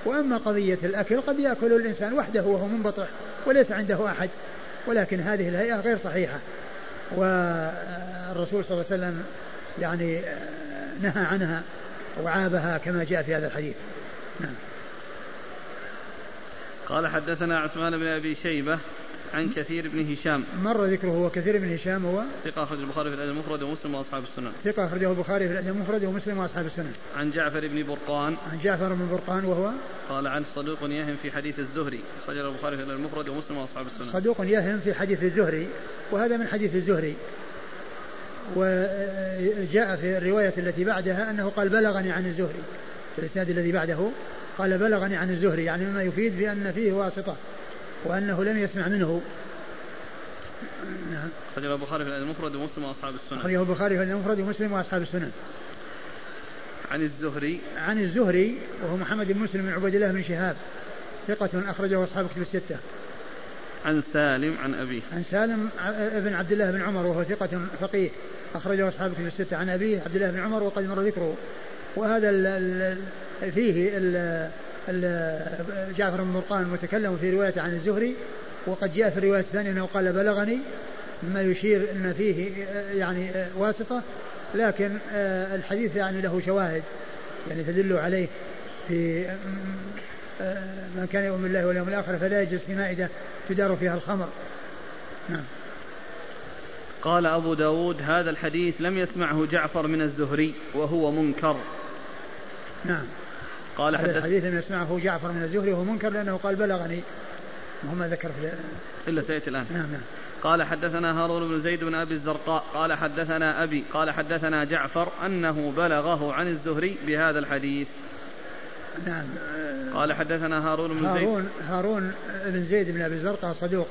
وأما قضية الأكل قد يأكل الإنسان وحده وهو منبطح وليس عنده أحد. ولكن هذه الهيئة غير صحيحة. والرسول صلى الله عليه وسلم يعني نهى عنها وعابها كما جاء في هذا الحديث. نعم. قال حدثنا عثمان بن أبي شيبة عن كثير بن هشام. مر ذكره وكثير بن هشام هو ثقة أخرج البخاري في الأدب المفرد ومسلم وأصحاب السنن. ثقة أخرجه البخاري في الأدب المفرد ومسلم وأصحاب السنن. عن جعفر بن برقان. عن جعفر بن برقان وهو قال عن صدوق يهم في حديث الزهري. أخرجه البخاري في الأدب المفرد ومسلم وأصحاب السنن. صدوق يهم في حديث الزهري وهذا من حديث الزهري. وجاء في الرواية التي بعدها أنه قال بلغني عن الزهري. في الإسناد الذي بعده قال بلغني عن الزهري يعني مما يفيد بأن فيه واسطة. وأنه لم يسمع منه. نعم. أخرجه البخاري في المفرد ومسلم وأصحاب السنن. أخرجه البخاري في المفرد ومسلم وأصحاب السنن. عن الزهري. عن الزهري وهو محمد بن مسلم بن عبيد الله بن شهاب ثقة أخرجه أصحاب كتب الستة. عن سالم عن أبيه. عن سالم بن عبد الله بن عمر وهو ثقة فقيه أخرجه أصحاب كتب الستة. عن أبيه عبد الله بن عمر وقد مر ذكره. وهذا ال ال فيه ال جعفر بن مرقان المتكلم في روايته عن الزهري وقد جاء في الرواية الثانية أنه قال بلغني مما يشير أن فيه يعني واسطة لكن الحديث يعني له شواهد يعني تدل عليه في من كان يؤمن الله واليوم الآخر فلا يجلس في مائدة تدار فيها الخمر. نعم. قال أبو داود هذا الحديث لم يسمعه جعفر من الزهري وهو منكر. نعم. قال هذا الحديث لم يسمعه جعفر من الزهري وهو منكر لأنه قال بلغني. وهو ما ذكر في إلا سيأتي الآن. نعم نعم. قال حدثنا هارون بن زيد بن أبي الزرقاء قال حدثنا أبي قال حدثنا جعفر أنه بلغه عن الزهري بهذا الحديث. نعم. قال حدثنا هارون بن زيد. هارون هارون بن زيد بن أبي الزرقاء صدوق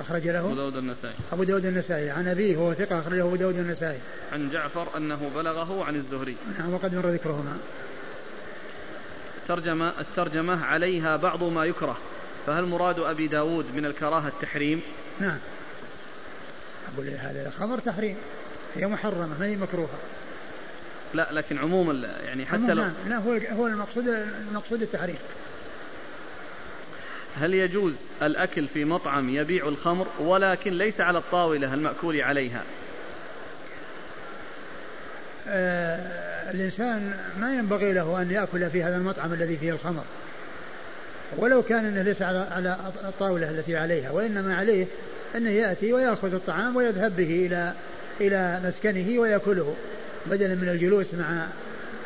أخرج له. أبو داود النسائي. أبو داود النسائي. عن أبيه هو ثقة أخرجه أبو داود النسائي. عن جعفر أنه بلغه عن الزهري. نعم وقد مر ذكرهما. ترجمة الترجمة عليها بعض ما يكره. فهل مراد أبي داود من الكراهة التحريم؟ نعم. أقول هذا الخمر تحريم. هي محرمة ما هي مكروهة. لا لكن عموما يعني حتى لو نعم. لا هو هو المقصود المقصود التحريم. هل يجوز الأكل في مطعم يبيع الخمر؟ ولكن ليس على الطاولة المأكول عليها. الإنسان ما ينبغي له أن يأكل في هذا المطعم الذي فيه الخمر ولو كان إنه ليس على على الطاولة التي عليها وإنما عليه انه يأتي ويأخذ الطعام ويذهب به إلى إلى مسكنه ويأكله بدلا من الجلوس مع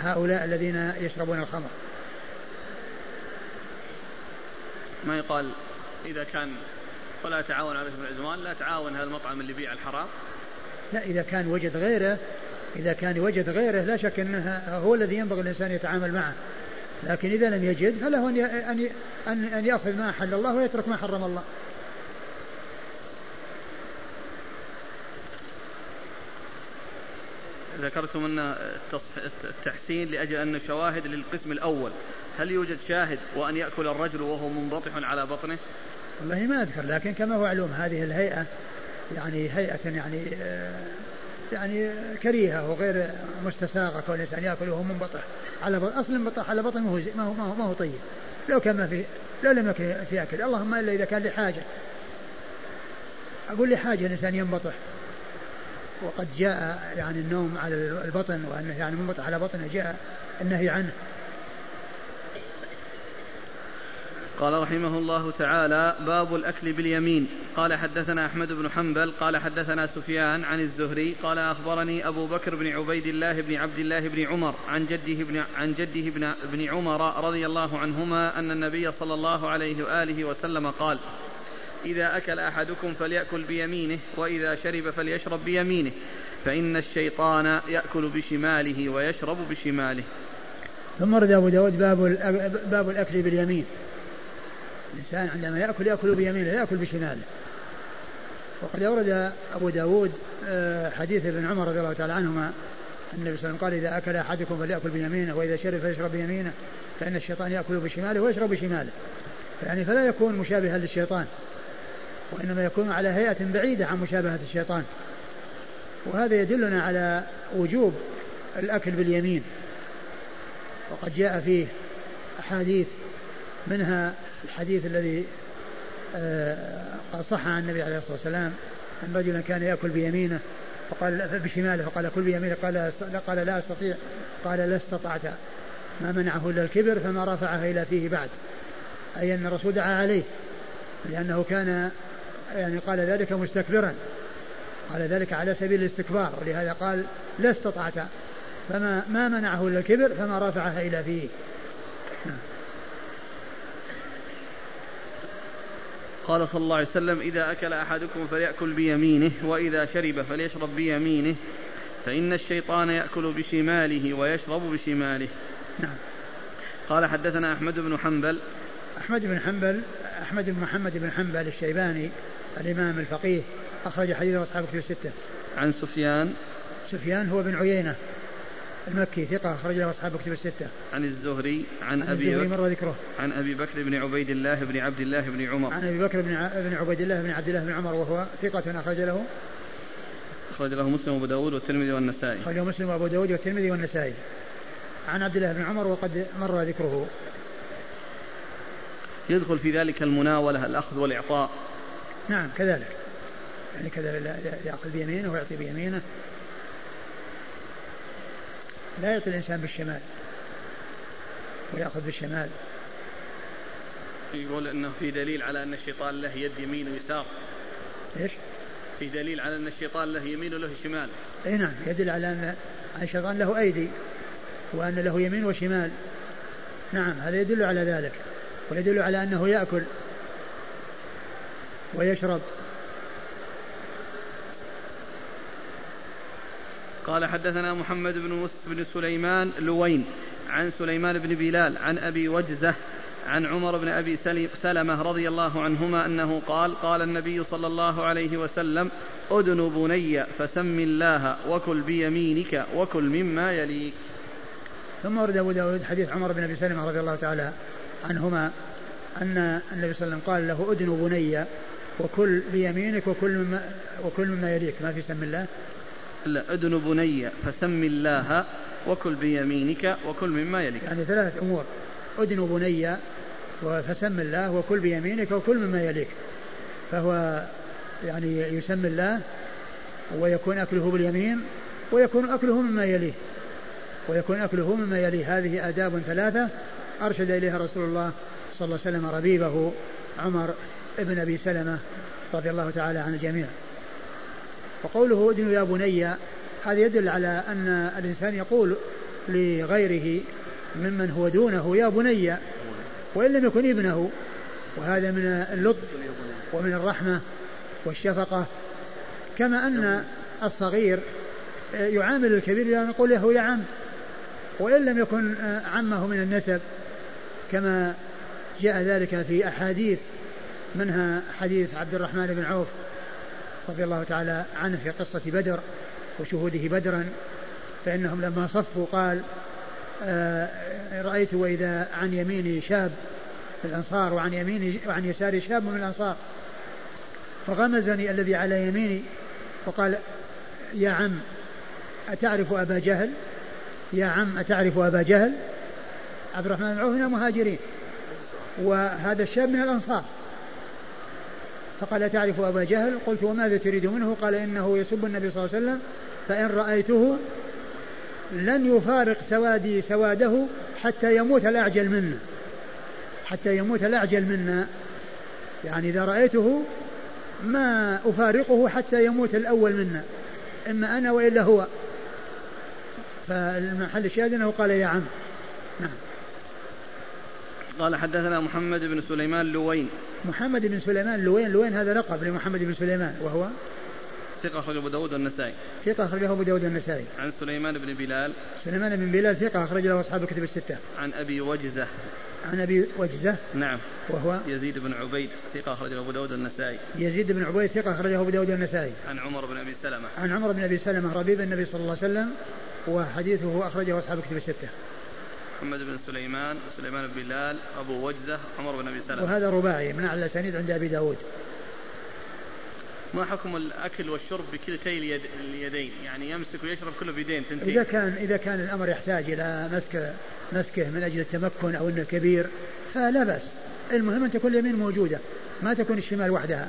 هؤلاء الذين يشربون الخمر. ما يقال إذا كان ولا تعاون على اثم العدوان لا تعاون هذا المطعم اللي يبيع الحرام لا إذا كان وجد غيره إذا كان وجد غيره لا شك أنه هو الذي ينبغي الإنسان يتعامل معه. لكن إذا لم يجد فله أن أن أن يأخذ ما أحل الله ويترك ما حرم الله. ذكرتم أن التحسين لأجل أن شواهد للقسم الأول. هل يوجد شاهد وأن يأكل الرجل وهو منبطح على بطنه؟ والله ما أذكر لكن كما هو معلوم هذه الهيئة يعني هيئة يعني آه، يعني كريهة وغير مستساغة كون الإنسان يأكل وهو منبطح. على بطن أصل منبطح على بطن ما هو ما هو, ما هو, طيب. لو كان ما في لو لم يكن في أكل. اللهم إلا إذا كان لحاجة. أقول لحاجة الإنسان ينبطح. وقد جاء يعني النوم على البطن وأنه يعني منبطح على بطنه جاء النهي عنه. قال رحمه الله تعالى باب الأكل باليمين. قال حدثنا أحمد بن حنبل قال حدثنا سفيان عن الزهري قال أخبرني أبو بكر بن عبيد الله بن عبد الله بن عمر عن جده بن عن جده بن, بن عمر رضي الله عنهما أن النبي صلى الله عليه وآله وسلم قال إذا أكل أحدكم فليأكل بيمينه وإذا شرب فليشرب بيمينه فإن الشيطان يأكل بشماله ويشرب بشماله. ثم ورد أبو داود باب, باب الأكل باليمين. الإنسان عندما يأكل يأكل بيمينه لا يأكل بشماله. وقد أورد أبو داود آه، حديث ابن عمر رضي الله تعالى عنهما النبي صلى الله عليه وسلم قال إذا أكل أحدكم فليأكل بيمينه وإذا شرب فليشرب بيمينه فإن الشيطان يأكل بشماله ويشرب بشماله. يعني فلا يكون مشابها للشيطان وإنما يكون على هيئة بعيدة عن مشابهة الشيطان. وهذا يدلنا على وجوب الأكل باليمين. وقد جاء فيه أحاديث منها الحديث الذي آه، صح عن النبي عليه الصلاة والسلام أن رجلا كان يأكل بيمينه فقال بشماله فقال كل بيمينه قال قال لا أستطيع قال لا استطعت ما منعه إلا الكبر فما رفعها إلى فيه بعد أي أن الرسول دعا عليه لأنه كان يعني قال ذلك مستكبرا قال ذلك على سبيل الاستكبار ولهذا قال لا استطعت فما ما منعه إلا الكبر فما رفعها إلى فيه. قال صلى الله عليه وسلم إذا أكل أحدكم فليأكل بيمينه وإذا شرب فليشرب بيمينه فإن الشيطان يأكل بشماله ويشرب بشماله. نعم. قال حدثنا أحمد بن حنبل. أحمد بن حنبل أحمد بن محمد بن حنبل الشيباني الإمام الفقيه أخرج حديث أصحاب كتب الستة. عن سفيان. سفيان هو بن عيينة. المكي ثقة أخرج له أصحاب كتب الستة. عن الزهري عن, عن أبي بكر مر ذكره. عن أبي بكر بن عبيد الله بن عبد الله بن عمر. عن أبي بكر بن عبيد الله بن عبد الله بن عمر وهو ثقة أخرج له. أخرج له مسلم وأبو داود والترمذي والنسائي. أخرج له مسلم وأبو داود والترمذي والنسائي. عن عبد الله بن عمر وقد مر ذكره. يدخل في ذلك المناولة الأخذ والإعطاء. نعم كذلك. يعني كذا يأخذ بيمينه ويعطي بيمينه لا يعطي الإنسان بالشمال. ويأخذ بالشمال. يقول أنه في دليل على أن الشيطان له يد يمين ويسار. إيش؟ في دليل على أن الشيطان له يمين وله شمال. أي نعم يدل على أن الشيطان له أيدي وأن له يمين وشمال. نعم هذا يدل على ذلك. ويدل على أنه يأكل ويشرب. قال حدثنا محمد بن بن سليمان لوين عن سليمان بن بلال عن أبي وجزة عن عمر بن أبي سلمة رضي الله عنهما أنه قال قال النبي صلى الله عليه وسلم ادن بني فسم الله وكل بيمينك وكل مما يليك. ثم ورد أبو داود حديث عمر بن أبي سلمة رضي الله تعالى عنهما أن النبي صلى الله عليه وسلم قال له ادن بني وكل بيمينك وكل مما وكل مما يليك. ما في سم الله؟ لا أدن بني فسم الله وكل بيمينك وكل مما يليك. يعني ثلاث أمور. أدن بني فسم الله وكل بيمينك وكل مما يليك. فهو يعني يسمي الله ويكون أكله باليمين ويكون أكله مما يليه. ويكون أكله مما يليه. هذه آداب ثلاثة أرشد إليها رسول الله صلى الله عليه وسلم ربيبه عمر ابن أبي سلمة رضي الله تعالى عن الجميع. وقوله ادن يا بني هذا يدل على أن الإنسان يقول لغيره ممن هو دونه يا بني وإن لم يكن ابنه وهذا من اللطف ومن الرحمة والشفقة. كما أن الصغير يعامل الكبير إذا نقول له يا عم وإن لم يكن عمه من النسب كما جاء ذلك في أحاديث منها حديث عبد الرحمن بن عوف رضي الله تعالى عنه في قصة بدر وشهوده بدرا فإنهم لما صفوا قال آه رأيت وإذا عن يميني شاب من الأنصار وعن يميني وعن يساري شاب من الأنصار. فغمزني الذي على يميني وقال يا عم أتعرف أبا جهل؟ يا عم أتعرف أبا جهل؟ عبد الرحمن بن عوف من المهاجرين وهذا الشاب من الأنصار. فقال أتعرف أبا جهل؟ قلت وماذا تريد منه؟ قال إنه يسب النبي صلى الله عليه وسلم فإن رأيته لن يفارق سوادي سواده حتى يموت الأعجل منا حتى يموت الأعجل منا يعني إذا رأيته ما أفارقه حتى يموت الأول منا إما أنا وإلا هو. فالمحل الشاهد أنه قال يا عم. نعم. قال حدثنا محمد بن سليمان لوين. محمد بن سليمان لوين لوين هذا لقب لمحمد بن سليمان وهو؟ ثقة أخرجه أبو داود والنسائي. ثقة أخرجه أبو داود والنسائي. عن سليمان بن بلال. سليمان بن بلال ثقة أخرج له أصحاب الكتب الستة. عن أبي وجزة. عن أبي وجزة. نعم. وهو؟ يزيد بن عبيد ثقة أخرجه أبو داود والنسائي. يزيد بن عبيد ثقة أخرجه أبو داود والنسائي. عن عمر بن أبي سلمة. عن عمر بن أبي سلمة ربيب النبي صلى الله عليه وسلم وحديثه أخرجه أصحاب الكتب الستة. محمد بن سليمان سليمان بن بلال أبو وجزة عمر بن أبي سلمة. وهذا رباعي من أعلى الأسانيد عند أبي داود. ما حكم الأكل والشرب بكلتي اليد اليدين؟ يعني يمسك ويشرب كله بيدين تنتهي إذا كان إذا كان الأمر يحتاج إلى مسك مسكه من أجل التمكن أو أنه كبير فلا بأس. المهم أن تكون اليمين موجودة ما تكون الشمال وحدها.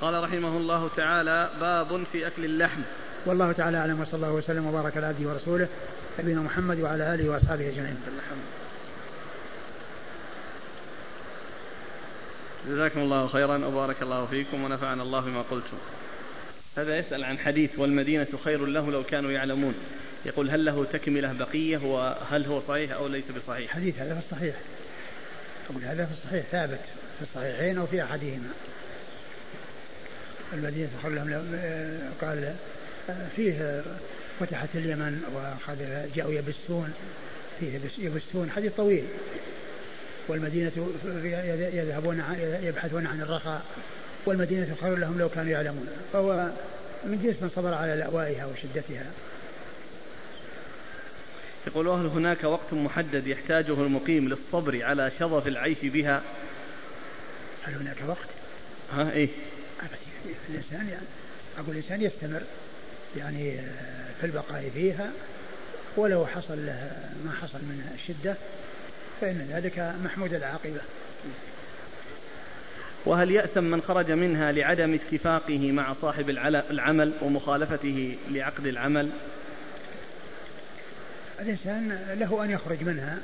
قال رحمه الله تعالى باب في أكل اللحم. والله تعالى أعلم وصلى الله وسلم وبارك على عبده ورسوله. نبينا محمد وعلى آله وأصحابه أجمعين. جزاكم الله خيرا وبارك الله فيكم ونفعنا الله بما قلتم. هذا يسأل عن حديث والمدينة خير له لو كانوا يعلمون. يقول هل له تكملة بقية وهل هو صحيح أو ليس بصحيح؟ حديث هذا في الصحيح. أقول هذا في الصحيح ثابت في الصحيحين أو في أحدهما. المدينة خير لهم قال فيه فتحت اليمن وقد جاءوا يبسون فيه يبسون حديث طويل. والمدينة يذهبون يبحثون عن الرخاء. والمدينة خير لهم لو كانوا يعلمون. فهو من جنس من صبر على لأوائها وشدتها. يقول هل هناك وقت محدد يحتاجه المقيم للصبر على شظف العيش بها. هل هناك وقت؟ ها إيه. الإنسان يعني أقول الإنسان يستمر. يعني في البقاء فيها ولو حصل له ما حصل من الشدة فإن ذلك محمود العاقبة. وهل يأثم من خرج منها لعدم اتفاقه مع صاحب العمل ومخالفته لعقد العمل؟ الإنسان له أن يخرج منها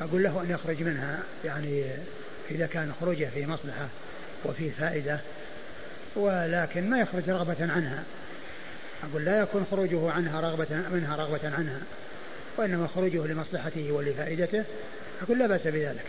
أقول له أن يخرج منها يعني إذا كان خروجه في مصلحة وفي فائدة ولكن ما يخرج رغبة عنها. أقول لا يكون خروجه عنها رغبة منها رغبة عنها وإنما خروجه لمصلحته ولفائدته أقول لا بأس بذلك.